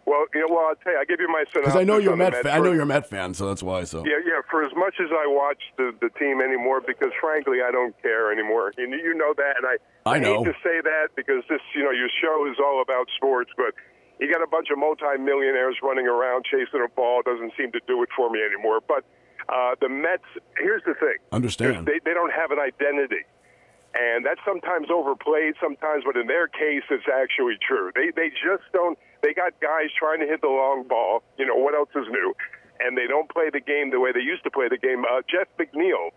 well, know, well, I'll tell you, I give you my synopsis. Because I know you're a Met Mets fan. I know you're a Met fan, so that's why. So Yeah, yeah. For as much as I watch the, the team anymore, because frankly, I don't care anymore. You, you know that, and I, I know. hate to say that because this, you know, your show is all about sports, but you got a bunch of multimillionaires running around chasing a ball. Doesn't seem to do it for me anymore. But uh, the Mets, here's the thing. Understand. They, they don't have an identity. And that's sometimes overplayed sometimes, but in their case, it's actually true. They they just don't. They got guys trying to hit the long ball. You know what else is new? And they don't play the game the way they used to play the game. Uh, Jeff McNeil,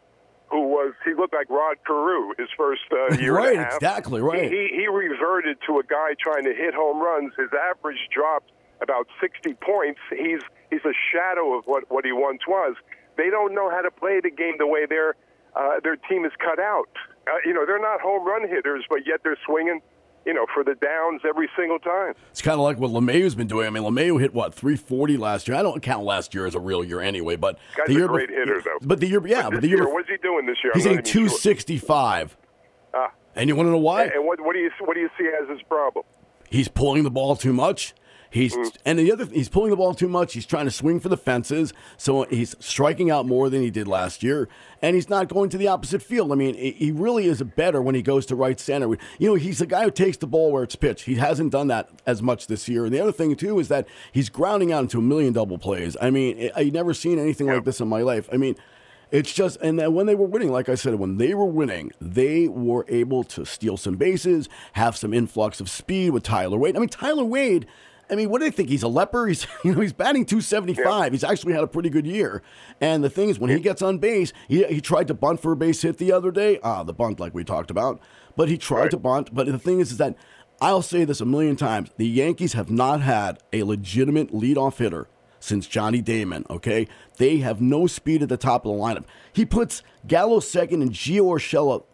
who was he looked like Rod Carew his first uh, year Right, and a half. exactly, right. He, he he reverted to a guy trying to hit home runs. His average dropped about 60 points. He's he's a shadow of what what he once was. They don't know how to play the game the way their uh, their team is cut out. Uh, you know, they're not home run hitters, but yet they're swinging. You know, for the downs every single time. it's kind of like what LeMahieu's been doing. I mean, LeMahieu hit what 340 last year. I don't count last year as a real year anyway, but Guy's the a year great bef- hitter, though. But the year, yeah, But but the year, year, what's he doing this year? he's hitting not even sure. 265. Ah. And you want to know why? And what, what do you what do you see as his problem? He's pulling the ball too much. He's Mm. and the other he's pulling the ball too much. He's trying to swing for the fences, so he's striking out more than he did last year, and he's not going to the opposite field. I mean, he really is better when he goes to right center. You know, he's the guy who takes the ball where it's pitched. He hasn't done that as much this year. And the other thing too is that he's grounding out into a million double plays. I mean, I- I've never seen anything like this in my life. I mean. It's just, and then when they were winning, like I said, when they were winning, they were able to steal some bases, have some influx of speed with Tyler Wade. I mean, Tyler Wade, I mean, what do they think? He's a leper. He's, (laughs) you know, he's batting 275. He's actually had a pretty good year. And the thing is, when he gets on base, he, he tried to bunt for a base hit the other day. Ah, the bunt, like we talked about. But he tried to bunt. But the thing is, is that I'll say this a million times: the Yankees have not had a legitimate leadoff hitter since Johnny Damon, okay? They have no speed at the top of the lineup. He puts Gallo second and Gio Urshela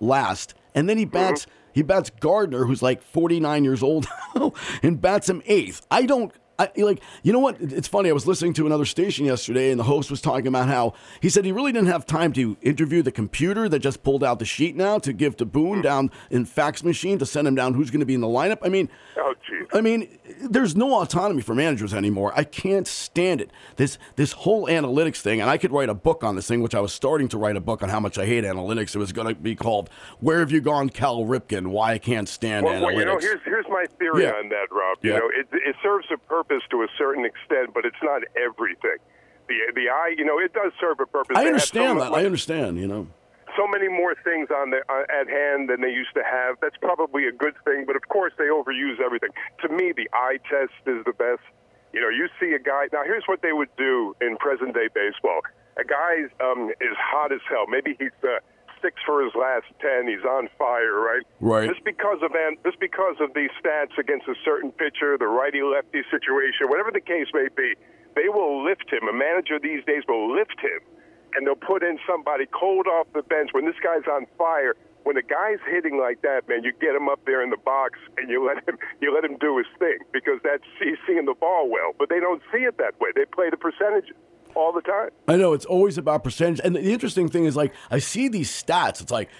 last, and then he bats. He He bats Gardner, who's like 49 years old, (laughs) and bats him eighth. I don't. I, like you know what it's funny i was listening to another station yesterday and the host was talking about how he said he really didn't have time to interview the computer that just pulled out the sheet now to give to boone hmm. down in fax machine to send him down who's going to be in the lineup i mean Oh. I mean, there's no autonomy for managers anymore. I can't stand it. This this whole analytics thing, and I could write a book on this thing, which I was starting to write a book on how much I hate analytics. It was going to be called "Where Have You Gone, Cal Ripken? Why I Can't Stand Well, Analytics." well, you know, here's here's my theory Yeah. on that, Rob. Yeah. You know, it it serves a purpose to a certain extent, but it's not everything. The the eye, you know, it does serve a purpose. I understand so that. much- I understand. You know. so many more things on the, uh, at hand than they used to have. That's probably a good thing, but of course they overuse everything. To me, the eye test is the best. You know, you see a guy. Now, here's what they would do in present day baseball. A guy um, is hot as hell. Maybe he's uh, six for his last ten. He's on fire, right? Right. Just because of just because of these stats against a certain pitcher, the righty lefty situation, whatever the case may be, they will lift him. A manager these days will lift him and they'll put in somebody cold off the bench when this guy's on fire. When a guy's hitting like that, man, you get him up there in the box and you let him (laughs) you let him do his thing because that's he's seeing the ball well. But they don't see it that way. They play the percentages all the time. I know it's always about percentage. And the interesting thing is, like, I see these stats. It's like,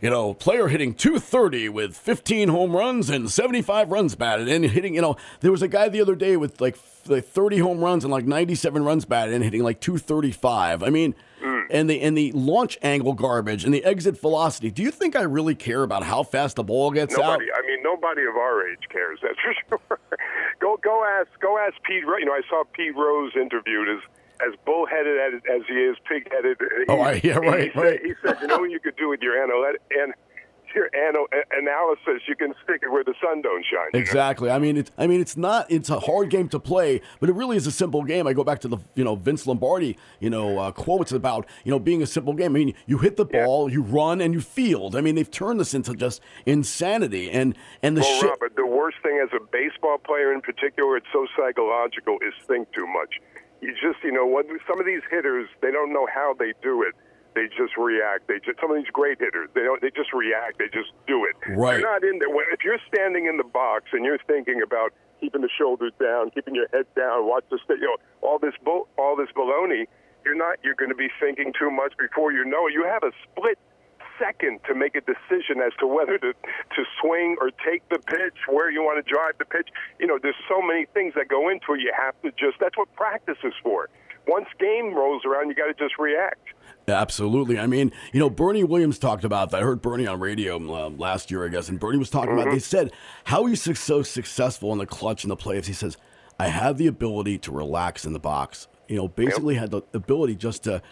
you know, player hitting 230 with 15 home runs and 75 runs batted and hitting, you know, there was a guy the other day with like, like 30 home runs and like 97 runs batted and hitting like 235. I mean, mm. and the and the launch angle garbage and the exit velocity. Do you think I really care about how fast the ball gets Nobody. out? I mean, nobody of our age cares. That's for (laughs) sure. go go ask go ask Pete. You know, I saw Pete Rose interviewed as as bullheaded as, as he is, pig-headed. Oh, He- I- yeah, he right, said, right. He said, you know what you could do with your analytic and your anal- analysis, you can stick it where the sun don't shine. Exactly. I mean, it's I mean, it's not. It's a hard game to play, but it really is a simple game. I go back to the you know Vince Lombardi you know uh, quotes about you know being a simple game. I mean, you hit the Yeah. ball, you run, and you field. I mean, they've turned this into just insanity. And and the Well, shit. Robert, the worst thing as a baseball player in particular, it's so psychological, is think too much. You just, you know, what some of these hitters, they don't know how they do it. They just react. They just some of these great hitters, they don't. They just react. They just do it. Right. You're not in there. If you're standing in the box and you're thinking about keeping the shoulders down, keeping your head down, watch the, you know, all this bull, all this baloney, you're not. You're going to be thinking too much before you know it. You have a split second to make a decision as to whether to, to swing or take the pitch, where you want to drive the pitch. You know, there's so many things that go into it. You have to just, that's what practice is for. Once game rolls around, you got to just react. Absolutely. I mean, you know, Bernie Williams talked about that. I heard Bernie on radio uh, last year, I guess, and Bernie was talking about. They said how he's so successful in the clutch in the playoffs. He says, "I have the ability to relax in the box. You know, basically had the ability just to,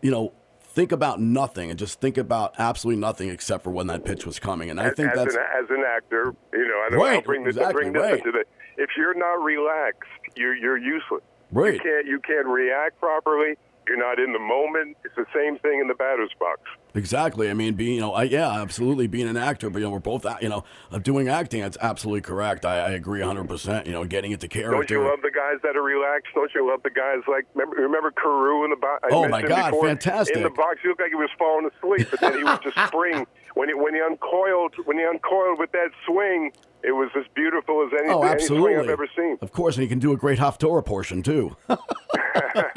you know." Think about nothing and just think about absolutely nothing except for when that pitch was coming. And I as, think as that's an, as an actor, you know, I don't Right, I'll bring this, exactly, bring this right. into the. If you're not relaxed, you're you're useless. Right. You can't you can't react properly. You're not in the moment. It's the same thing in the batter's box. Exactly. I mean, being, you know, I, yeah, absolutely being an actor, but, you know, we're both, you know, uh, doing acting. That's absolutely correct. I, I agree 100%. You know, getting into character. Don't you love the guys that are relaxed? Don't you love the guys like remember remember Carew in the box? Oh, my God, fantastic. In the box, he looked like he was falling asleep, but then he would just (laughs) spring when he when he uncoiled when he uncoiled with that swing. It was as beautiful as anything, Oh, any absolutely. I've ever seen. Of course, and he can do a great Haftorah portion, too. (laughs) (laughs)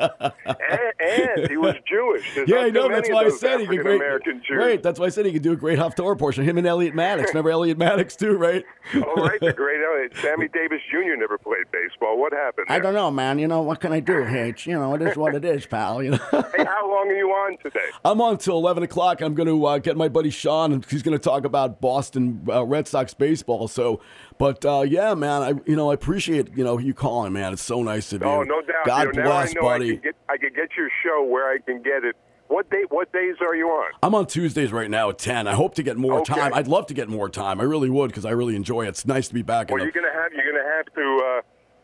he was Jewish. There's yeah, I know. That's why I said he could great. American Jews. Right. That's why I said he could do a great Haftorah portion. Him and Elliot Maddox. Remember Elliot Maddox, too, right? All right, the great Elliot. Sammy Davis Jr. never played baseball. What happened? I don't know, man. You know, what can I do, Hitch? You know, it is what it is, pal. You know? Hey, how long are you on today? I'm on till 11 o'clock. I'm going to uh, get my buddy Sean, and he's going to talk about Boston uh, Red Sox baseball. So, but uh, yeah, man, I you know I appreciate you know you calling, man. It's so nice of you. Oh, no doubt. God you know, bless, now I know buddy. I can, get, I can get your show where I can get it. What day? What days are you on? I'm on Tuesdays right now at 10. I hope to get more Okay. time. I'd love to get more time. I really would because I really enjoy it. It's nice to be back. Well, you're the, gonna have you're gonna have to uh,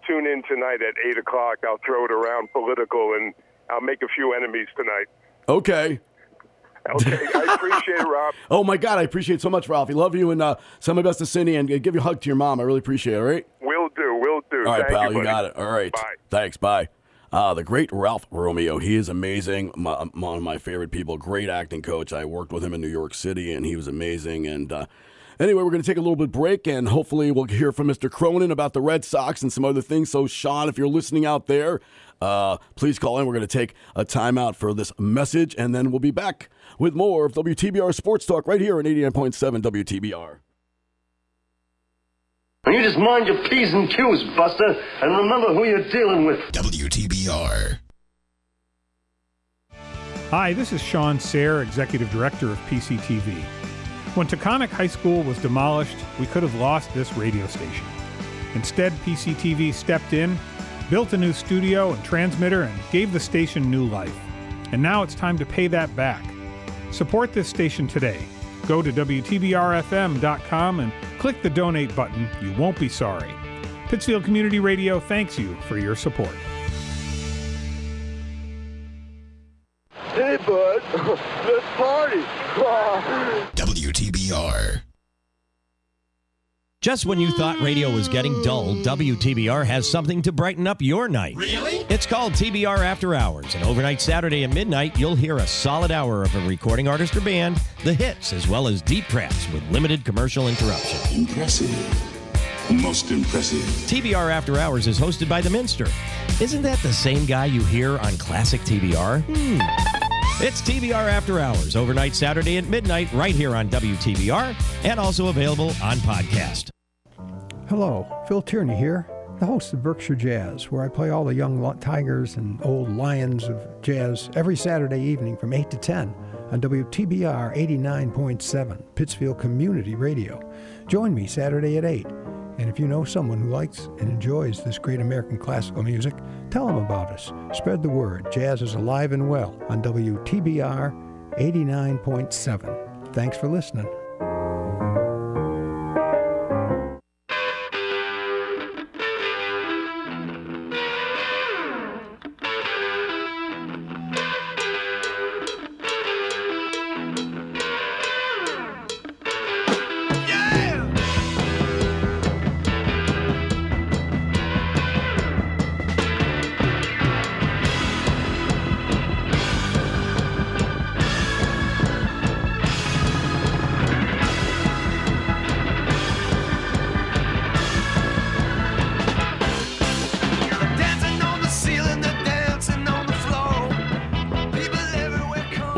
tune in tonight at eight o'clock. I'll throw it around political, and I'll make a few enemies tonight. okay. Okay, I appreciate it, Rob. (laughs) Oh my God, I appreciate it so much, Ralphie. Love you and uh, send my best to Cindy and give you a hug to your mom. I really appreciate it. All right. Will do. Will do. All right, Thank pal, you, you, got it. All right. Bye. Thanks. Bye. Uh, the great Ralph Romeo. He is amazing. My, one of my favorite people. Great acting coach. I worked with him in New York City, and he was amazing. And uh, Anyway, we're going to take a little bit break, and hopefully we'll hear from Mr. Cronin about the Red Sox and some other things. So, Sean, if you're listening out there, uh, please call in. We're going to take a timeout for this message, and then we'll be back with more of WTBR Sports Talk right here on 89.7 WTBR. And you just mind your P's and Q's, Buster, and remember who you're dealing with. WTBR. Hi, this is Shawn Serre, Executive Director of PCTV. When Taconic High School was demolished, we could have lost this radio station. Instead, PCTV stepped in, built a new studio and transmitter, and gave the station new life. And now it's time to pay that back. Support this station today. Go to WTBRFM.com and click the donate button. You won't be sorry. Pittsfield Community Radio thanks you for your support. Hey, bud, (laughs) let's party. (laughs) WTBR. Just when you thought radio was getting dull, WTBR has something to brighten up your night. Really? It's called TBR After Hours, and overnight Saturday at midnight, you'll hear a solid hour of a recording artist or band, the hits, as well as deep tracks with limited commercial interruption. Impressive. Most impressive. TBR After Hours is hosted by The Minster. Isn't that the same guy you hear on classic TBR? Hmm. It's TBR After Hours, overnight Saturday at midnight, right here on WTBR, and also available on podcast. Hello, Phil Tierney here, the host of Berkshire Jazz, where I play all the young tigers and old lions of jazz every Saturday evening from 8 to 10 on WTBR 89.7, Pittsfield Community Radio. Join me Saturday at 8. And if you know someone who likes and enjoys this great American classical music, tell them about us. Spread the word. Jazz is alive and well on WTBR 89.7. Thanks for listening.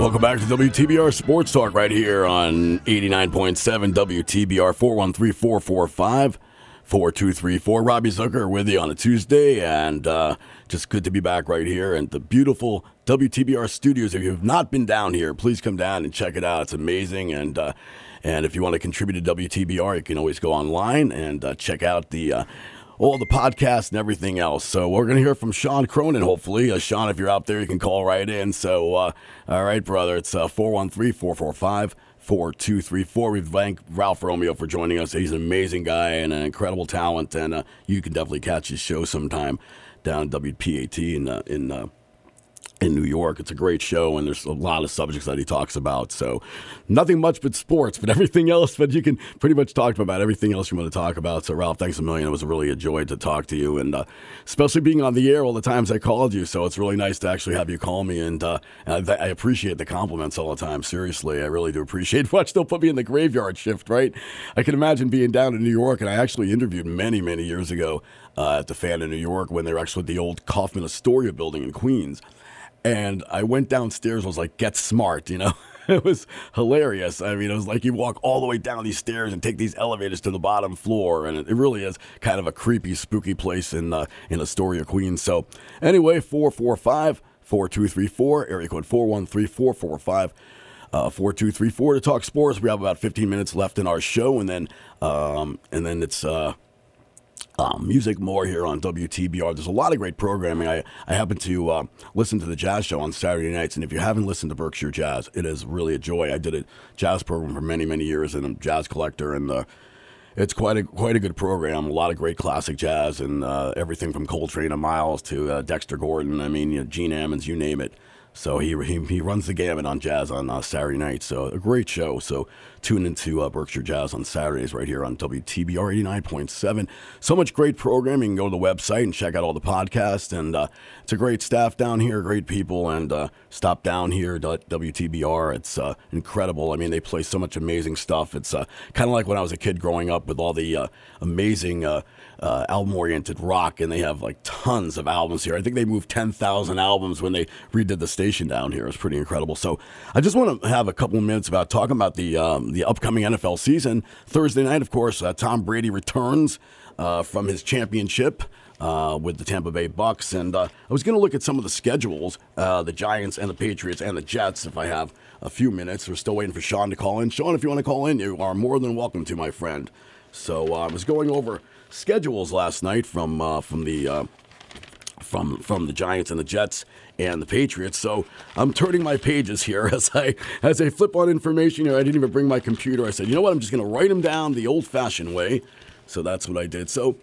Welcome back to WTBR Sports Talk right here on 89.7 WTBR 413 445 4234. Robbie Zucker with you on a Tuesday, and uh, just good to be back right here at the beautiful WTBR studios. If you have not been down here, please come down and check it out. It's amazing. And uh, and if you want to contribute to WTBR, you can always go online and uh, check out the. All the podcasts and everything else. So we're going to hear from Sean Cronin, hopefully. Uh, Sean, if you're out there, you can call right in. So, uh, all right, brother, it's uh, 413 445 4234. We thank Ralph Romeo for joining us. He's an amazing guy and an incredible talent, and uh, you can definitely catch his show sometime down at WPAT in, uh, in uh, in New York. It's a great show, and there's a lot of subjects that he talks about. So, nothing much but sports, but (laughs) everything else. But you can pretty much talk about everything else you want to talk about. So, Ralph, thanks a million. It was really a joy to talk to you, and uh, especially being on the air all the times I called you. So, it's really nice to actually have you call me, and, uh, I, I appreciate the compliments all the time. Seriously, I really do appreciate. (laughs) Watch, they'll put me in the graveyard shift, right? I can imagine being down in New York, and I actually interviewed many, many years ago uh, at the fan in New York when they were actually at the old Kaufman Astoria building in Queens. And I went downstairs, was like, get smart, you know? (laughs) it was hilarious. I mean, it was like you walk all the way down these stairs and take these elevators to the bottom floor, and it, really is kind of a creepy, spooky place in uh, in Astoria, Queens. So, anyway, 445 4234, area code 413 445 uh, 4234 to talk sports. We have about 15 minutes left in our show, and then um, and then it's. Uh, um, music more here on WTBR. There's a lot of great programming. I, I happen to uh, listen to the jazz show on Saturday nights, and if you haven't listened to Berkshire Jazz, it is really a joy. I did a jazz program for many, many years, and I'm a jazz collector, and uh, it's quite a quite a good program. A lot of great classic jazz, and uh, everything from Coltrane to Miles to uh, Dexter Gordon. I mean, you know, Gene Ammons, you name it. So he, he he runs the gamut on jazz on uh, Saturday night. So a great show. So tune into uh, Berkshire Jazz on Saturdays right here on WTBR 89.7. So much great programming. You can go to the website and check out all the podcasts. And uh, it's a great staff down here, great people. And uh, stop down here at WTBR. It's uh, incredible. I mean, they play so much amazing stuff. It's uh, kind of like when I was a kid growing up with all the amazing uh, uh, album-oriented rock, and they have like tons of albums here. I think they moved 10,000 albums when they redid the station down here. It's pretty incredible. So I just want to have a couple of minutes about talking about the um, the upcoming NFL season. Thursday night, of course, uh, Tom Brady returns uh, from his championship. Uh, with the Tampa Bay Bucks, and uh, I was going to look at some of the schedules, uh, the Giants and the Patriots and the Jets. If I have a few minutes, we're still waiting for Sean to call in. Sean, if you want to call in, you are more than welcome to, my friend. So I was going over schedules last night from uh, from the uh, from from the Giants and the Jets and the Patriots. So I'm turning my pages here (laughs) as I as I flip on information here. I didn't even bring my computer. I said, you know what? I'm just going to write them down the old-fashioned way. So that's what I did. So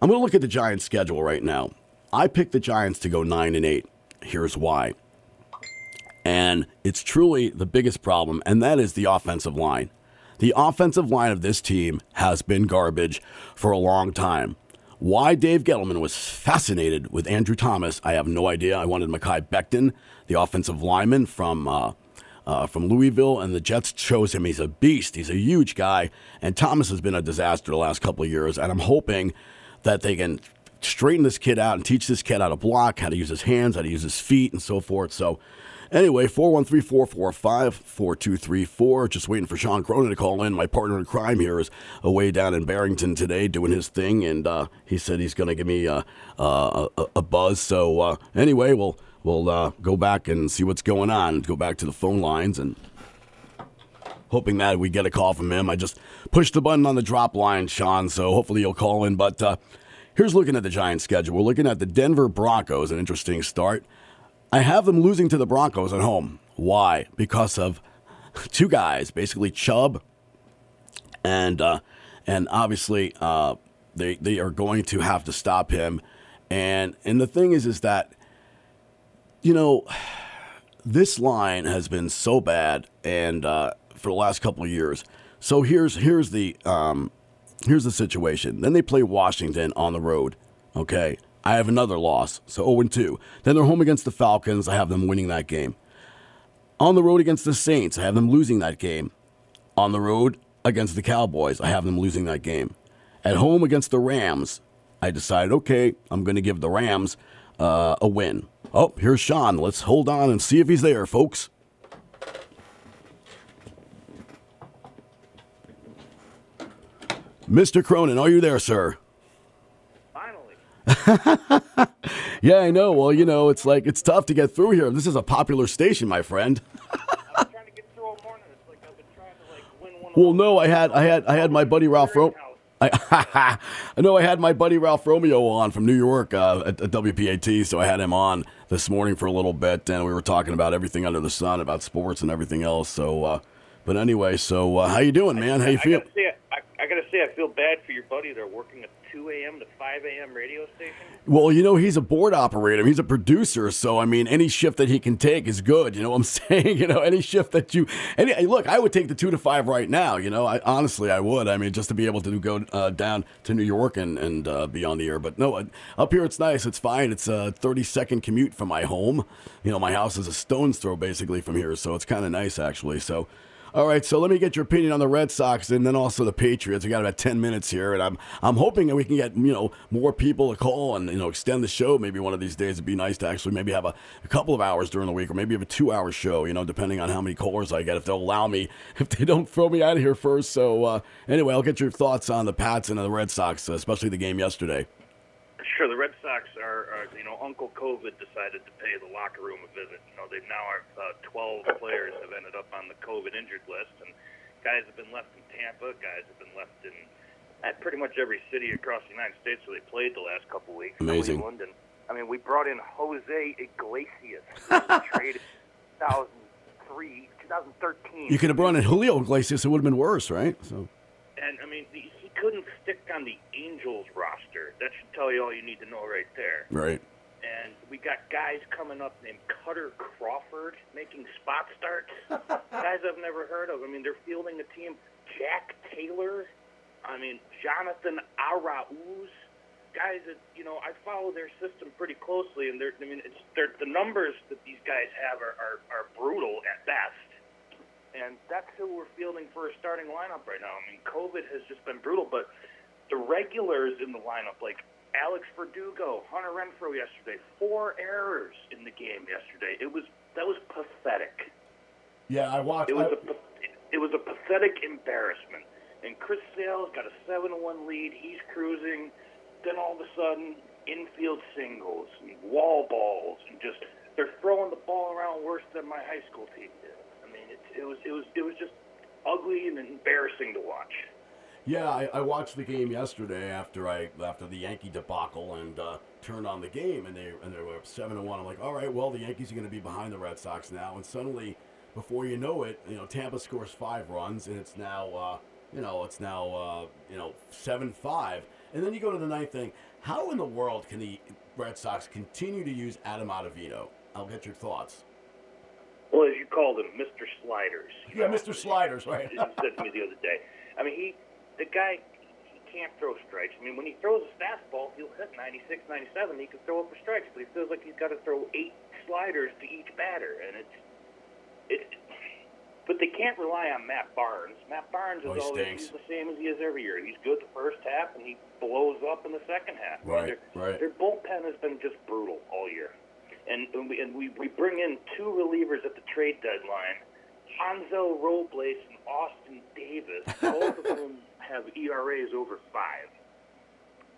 I'm going to look at the Giants' schedule right now. I picked the Giants to go nine and eight. Here's why. And it's truly the biggest problem, and that is the offensive line. The offensive line of this team has been garbage for a long time. Why Dave Gettleman was fascinated with Andrew Thomas, I have no idea. I wanted Mekhi Becton, the offensive lineman from uh, uh, from Louisville, and the Jets chose him. He's a beast. He's a huge guy, and Thomas has been a disaster the last couple of years. And I'm hoping that they can straighten this kid out and teach this kid how to block, how to use his hands, how to use his feet, and so forth. So. Anyway, 413 445 4234. Just waiting for Sean Cronin to call in. My partner in crime here is away down in Barrington today doing his thing, and uh, he said he's going to give me uh, uh, a, a buzz. So, uh, anyway, we'll, we'll uh, go back and see what's going on. Go back to the phone lines and hoping that we get a call from him. I just pushed the button on the drop line, Sean, so hopefully he'll call in. But uh, here's looking at the Giants' schedule. We're looking at the Denver Broncos, an interesting start. I have them losing to the Broncos at home. Why? Because of two guys, basically Chubb, and uh, and obviously uh, they they are going to have to stop him. And and the thing is, is that you know this line has been so bad, and uh, for the last couple of years. So here's here's the um, here's the situation. Then they play Washington on the road. Okay, I have another loss, so 0 2. Then they're home against the Falcons. I have them winning that game. On the road against the Saints, I have them losing that game. On the road against the Cowboys, I have them losing that game. At home against the Rams, I decided, okay, I'm going to give the Rams uh, a win. Oh, here's Sean. Let's hold on and see if he's there, folks. Mr. Cronin, are you there, sir? Finally. (laughs) Yeah, I know. Well, you know, it's like it's tough to get through here. This is a popular station, my friend. (laughs) Well, no, I had, I had, I had my buddy Ralph Ro- I, (laughs) I know I had my buddy Ralph Romeo on from New York uh, at, at WPAT, so I had him on this morning for a little bit, and we were talking about everything under the sun, about sports and everything else. So, uh, but anyway, so uh, how you doing, man? How you feel? I, gotta say, I feel bad for your buddy. They're working a 2 a.m. to 5 a.m. radio station. Well, you know, he's a board operator. He's a producer, so I mean, any shift that he can take is good. You know what I'm (laughs) saying? You know, any shift that you any look, I would take the two to five right now. You know, I honestly I would. I mean, just to be able to go uh, down to New York and and uh, be on the air. But no, uh, up here it's nice. It's fine. It's a 30 second commute from my home. You know, my house is a stone's throw basically from here, so it's kind of nice actually. So. All right, so let me get your opinion on the Red Sox and then also the Patriots. We got about ten minutes here, and I'm I'm hoping that we can get you know more people to call and you know extend the show. Maybe one of these days it'd be nice to actually maybe have a, a couple of hours during the week, or maybe have a two-hour show. You know, depending on how many callers I get, if they'll allow me, (laughs) if they don't throw me out of here first. So uh, anyway, I'll get your thoughts on the Pats and the Red Sox, especially the game yesterday. Sure, the Red Sox are, are, you know, Uncle COVID decided to pay the locker room a visit. You know, they now are uh, 12 players have ended up on the COVID injured list, and guys have been left in Tampa, guys have been left in at pretty much every city across the United States where they played the last couple weeks. Amazing. And I mean, we brought in Jose Iglesias, (laughs) traded in 2003, 2013. You could have brought in Julio Iglesias; it would have been worse, right? So And I mean, he couldn't stick on the Angels roster. That should tell you all you need to know right there. right. And we got guys coming up named Kutter Crawford making spot starts. (laughs) guys I've never heard of. I mean, they're fielding a team. Jack Taylor. I mean, Jonathan Arauz. Guys that you know, I follow their system pretty closely, and they're. I mean, it's they're, the numbers that these guys have are, are are brutal at best. And that's who we're fielding for a starting lineup right now. I mean, COVID has just been brutal, but the regulars in the lineup, like Alex Verdugo, Hunter Renfroe yesterday, four errors in the game yesterday. It was that was pathetic. Yeah, I watched. It was I- a it was a pathetic embarrassment. And Chris Sale's got a seven to one lead. He's cruising. Then all of a sudden, infield singles and wall balls, and just they're throwing the ball around worse than my high school team did. I mean, it, it was it was it was just ugly and embarrassing to watch. Yeah, I, I watched the game yesterday after I after the Yankee debacle and uh, turned on the game and they and they were seven one. I'm like, all right, well the Yankees are going to be behind the Red Sox now, and suddenly, before you know it, you know Tampa scores five runs and it's now uh, you know it's now uh, you know seven five, and then you go to the ninth thing. How in the world can the Red Sox continue to use Adam Ottavino? I'll get your thoughts. Well, as you called him, Mr. Sliders. Yeah, know, Mr. Sliders, right? he said to me the other day. I mean, he, the guy, he can't throw strikes. I mean, when he throws a fastball, he'll hit 96, 97. He can throw up for strikes, but he feels like he's got to throw eight sliders to each batter, and it's, it. But they can't rely on Matt Barnes. Matt Barnes oh, is Oh, he always stinks. he's the same as he is every year. He's good the first half, and he blows up in the second half. Right, their- right. Their bullpen has been just brutal all year. And, and, we, and we, we bring in two relievers at the trade deadline Hansel Robles and Austin Davis. Both of them have ERAs over five.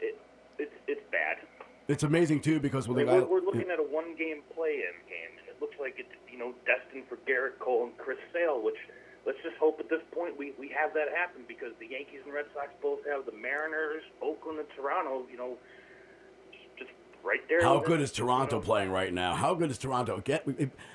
It, it's, it's bad. It's amazing too because when the mean, guy we're, we're looking at a one-game play-in game, and it looks like it's you know destined for Gerrit Cole and Chris Sale. Which let's just hope at this point we, we have that happen because the Yankees and Red Sox both have the Mariners, Oakland, and Toronto. You know, right there. How good is Toronto playing right now? How good is Toronto? Get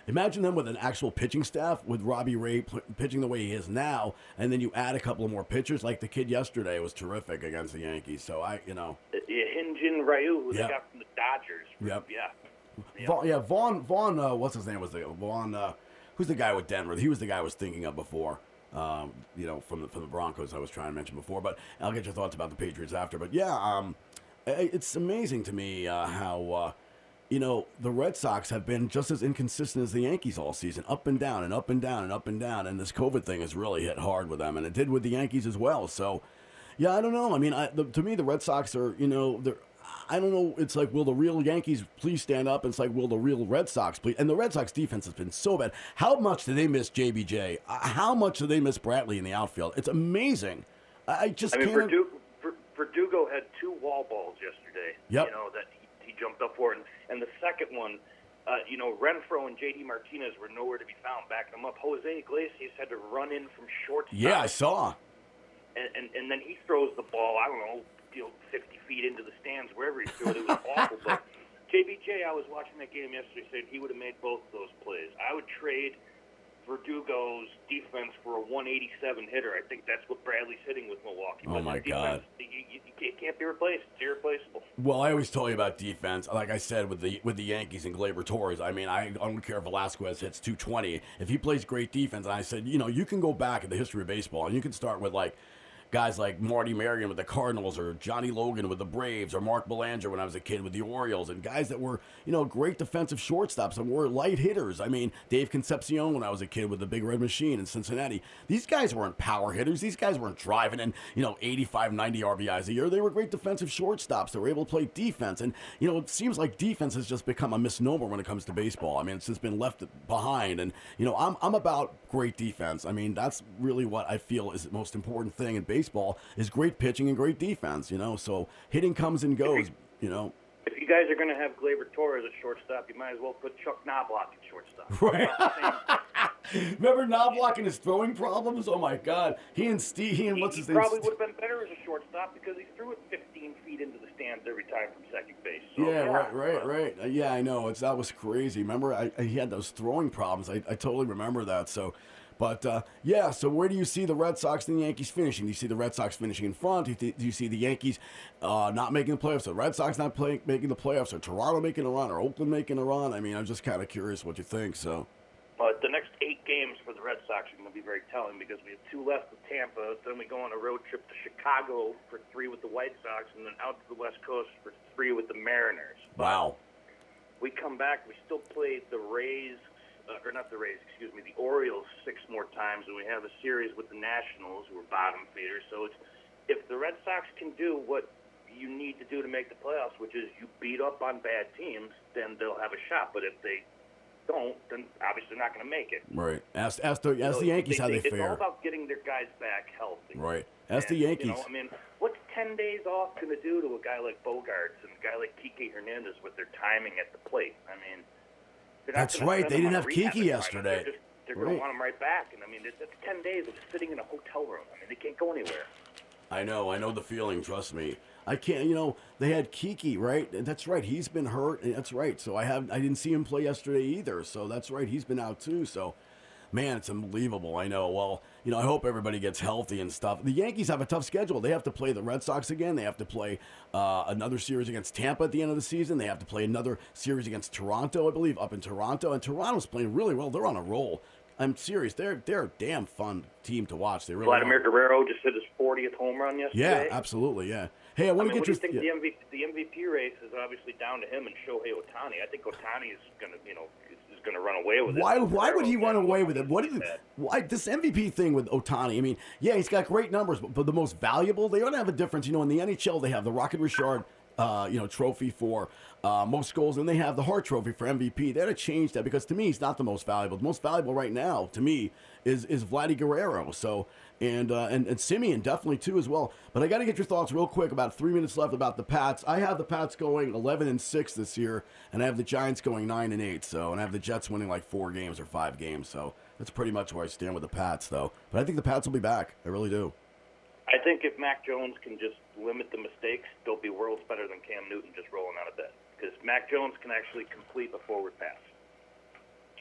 imagine them with an actual pitching staff with Robbie Ray pl- pitching the way he is now, and then you add a couple of more pitchers. Like the kid yesterday was terrific against the Yankees. So I, you know, Uh, yeah, Hyunjin Ryu, who Yeah. they got from the Dodgers. Yep. Yeah. Von, yeah, Von, Von, uh, what's his name? Was the Von? Uh, who's the guy with Denver? He was the guy I was thinking of before. Um, you know, from the from the Broncos, I was trying to mention before. But I'll get your thoughts about the Patriots after. But yeah, um, it's amazing to me uh, how. Uh, you know, the Red Sox have been just as inconsistent as the Yankees all season, up and down and up and down and up and down. And this COVID thing has really hit hard with them, and it did with the Yankees as well. So, yeah, I don't know. I mean, I, the, to me, the Red Sox are, you know, they're. I don't know. It's like, will the real Yankees please stand up? It's like, will the real Red Sox please? And the Red Sox defense has been so bad. How much do they miss JBJ? Uh, How much do they miss Bradley in the outfield? It's amazing. I just I mean, can't. Verdugo had two wall balls yesterday. Yep. You know that he, he jumped up for, and, and the second one, uh, you know, Renfroe and J.D. Martinez were nowhere to be found, backing him up. Jose Iglesias had to run in from shortstop. yeah, I saw. and, and and then he throws the ball. I don't know, you know, 50 feet into the stands, wherever he threw it. It was (laughs) awful. But JBJ, I was watching that game yesterday. Said he would have made both of those plays. I would trade Verdugo's defense for a 187 hitter. I think that's what Bradley's hitting with Milwaukee. Oh, But my the God. defense, You, you, you can't- can't be replaced. It's irreplaceable. Well, I always tell you about defense. Like I said with the with the Yankees and Gleyber Torres. I mean, I, I don't care if Velazquez hits 220. If he plays great defense, and I said, you know, you can go back in the history of baseball and you can start with like guys like Marty Marion with the Cardinals or Johnny Logan with the Braves or Mark Belanger when I was a kid with the Orioles and guys that were, you know, great defensive shortstops and were light hitters. I mean, Dave Concepcion when I was a kid with the Big Red Machine in Cincinnati. These guys weren't power hitters. These guys weren't driving in, you know, 85, 90 RBIs a year. They were great defensive shortstops. They were able to play defense. And, you know, it seems like defense has just become a misnomer when it comes to baseball. I mean, it's just been left behind. And, you know, I'm, I'm about great defense. I mean, that's really what I feel is the most important thing in baseball is great pitching and great defense, you know. So hitting comes and goes, you know. If you guys are going to have Gleyber Torres at shortstop, you might as well put Chuck Knobloch at shortstop. (laughs) Right. Remember Knobloch and his throwing problems? Oh my God! He and Steve, he and what's his name? probably would have been better as a shortstop because he threw it 15 feet into the stands every time from second base. So, Yeah, right, right, right. Uh, yeah, I know. It's that was crazy. Remember, I, I he had those throwing problems. I, I totally remember that. So, But uh, yeah, so where do you see the Red Sox and the Yankees finishing? Do you see the Red Sox finishing in front? Do you, th- do you see the Yankees uh, not making the playoffs? The Red Sox not play- making the playoffs? Or Toronto making a run? Or Oakland making a run? I mean, I'm just kind of curious what you think. So But the next eight games for the Red Sox are going to be very telling because we have two left with Tampa. Then we go on a road trip to Chicago for three with the White Sox, and then out to the West Coast for three with the Mariners. wow, We come back, we still play the Rays, uh, or not the Rays, excuse me, the Orioles six more times, and we have a series with the Nationals, who are bottom feeders. So it's if the Red Sox can do what you need to do to make the playoffs, which is you beat up on bad teams, then they'll have a shot. But if they don't, then obviously they're not going to make it. right. Ask ask the ask So the Yankees how they It's all about getting their guys back healthy. Right. Ask the Yankees. You know, I mean, what's 10 days off going to do to a guy like Bogaerts and a guy like Kike Hernandez with their timing at the plate? I mean, That's gonna right. They didn't have Kiki yesterday. They're, just, they're going Right. to want him right back. And I mean, it's, it's 10 days of sitting in a hotel room. I mean, they can't go anywhere. I know, I know the feeling. Trust me. I can't. You know, they had Kiki, right? That's right. He's been hurt. and That's right. So I have. I didn't see him play yesterday either. So that's right. He's been out too. So, man, it's unbelievable. I know. Well, you know, I hope everybody gets healthy and stuff. The Yankees have a tough schedule. They have to play the Red Sox again. They have to play uh, another series against Tampa at the end of the season. They have to play another series against Toronto, I believe, up in Toronto. And Toronto's playing really well. They're on a roll. I'm serious. They're they're a damn fun team to watch. They really Vladimir are. Guerrero just hit his 40th home run yesterday. Yeah, absolutely. Yeah. Hey, I want I mean, to what get do you think yeah. the MVP the MVP race is obviously down to him and Shohei Ohtani. I think Ohtani is going to, you know, going to run away with it. Why? Why would he run away with it? What is? Why this MVP thing with Ohtani? I mean, yeah, he's got great numbers, but, but the most valuable, they ought to have a difference. You know, in the NHL, they have the Rocket Richard, uh, you know, trophy for uh, most goals, and they have the Hart Trophy for MVP. They ought to change that because to me, he's not the most valuable. The most valuable right now, to me, is is Vladdy Guerrero. So. And, uh, and and Semien definitely too as well. But I got to get your thoughts real quick. About three minutes left about the Pats. I have the Pats going eleven and six this year, and I have the Giants going nine and eight. So, and I have the Jets winning like four games or five games. So that's pretty much where I stand with the Pats, though. But I think the Pats will be back. I really do. I think if Mac Jones can just limit the mistakes, they'll be worlds better than Cam Newton just rolling out of bed. Because Mac Jones can actually complete a forward pass.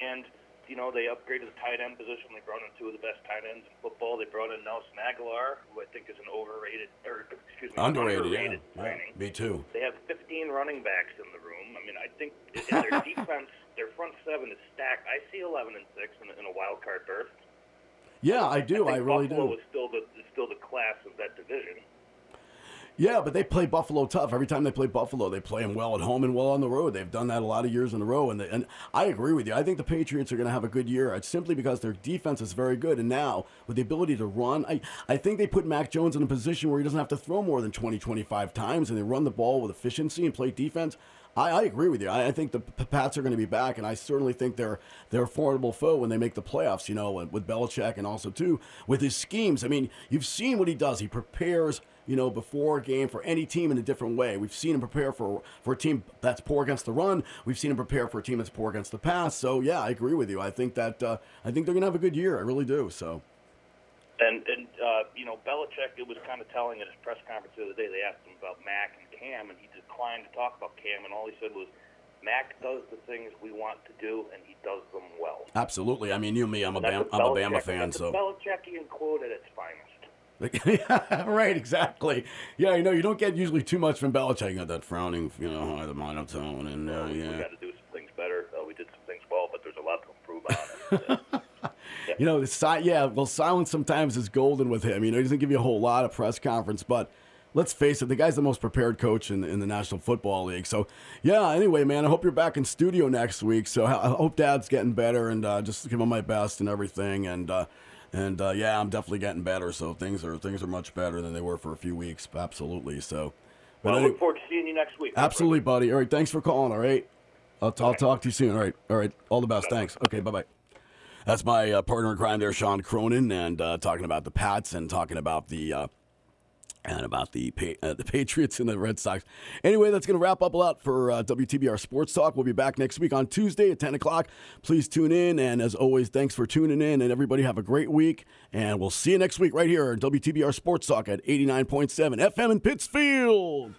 And, you know, they upgraded the tight end position. They brought in two of the best tight ends in football. They brought in Nelson Aguilar, who I think is an overrated, or excuse me, Underrated, underrated yeah. yeah. Me too. They have 15 running backs in the room. I mean, I think in their (laughs) defense, their front seven is stacked. I see 11 and six in, in a wild card berth. Yeah, I do. I, think really Buffalo do. is still the is still the class of that division. Yeah, but they play Buffalo tough. Every time they play Buffalo, they play them well at home and well on the road. They've done that a lot of years in a row. And, they, and I agree with you. I think the Patriots are going to have a good year. It's simply because their defense is very good. And now, with the ability to run, I, I think they put Mac Jones in a position where he doesn't have to throw more than 20, 25 times. And they run the ball with efficiency and play defense. I, I agree with you. I, I think the Pats are going to be back, and I certainly think they're they're a formidable foe when they make the playoffs. You know, with Belichick and also too with his schemes. I mean, you've seen what he does. He prepares you know, before a game for any team in a different way. We've seen him prepare for for a team that's poor against the run. We've seen him prepare for a team that's poor against the pass. So yeah, I agree with you. I think that uh, I think they're gonna have a good year. I really do. So And and uh, you know, Belichick, it was kind of telling at his press conference the other day. They asked him about Mac and Cam, and he declined to talk about Cam, and all he said was, "Mac does the things we want to do, and he does them well." absolutely. I mean, you and me. I'm a Bam, a I'm a Bama fan. That's So Belichickian quote at its finest. Yeah, (laughs) right, exactly. Yeah, you know, you don't get usually too much from Belichick. You got that frowning, you know, high the monotone, and uh, We yeah. got to do some things better. Uh, we did some things well, but there's a lot to improve on. (laughs) You know, the si- yeah, well, silence sometimes is golden with him. You know, he doesn't give you a whole lot of press conference, but let's face it, the guy's the most prepared coach in, in the National Football League. So, yeah, anyway, man, I hope you're back in studio next week. So, I I hope Dad's getting better and uh, just give him my best and everything. And, uh, and uh, yeah, I'm definitely getting better. So things are things are much better than they were for a few weeks. Absolutely. So, well, I look forward to seeing you next week. Absolutely, buddy. All right, thanks for calling. All right, I'll, I'll talk to you soon. All right, all right. All the best. Thanks. Okay, bye bye. That's my uh, partner in crime there, Sean Cronin, and uh, talking about the Pats and talking about the. And about the uh, the (laughs) Patriots and the Red Sox. Anyway, that's going to wrap up a lot for uh, WTBR Sports Talk. We'll be back next week on Tuesday at 10 o'clock. Please tune in. And as always, thanks for tuning in. And everybody have a great week. And we'll see you next week right here on WTBR Sports Talk at 89.7 FM in Pittsfield.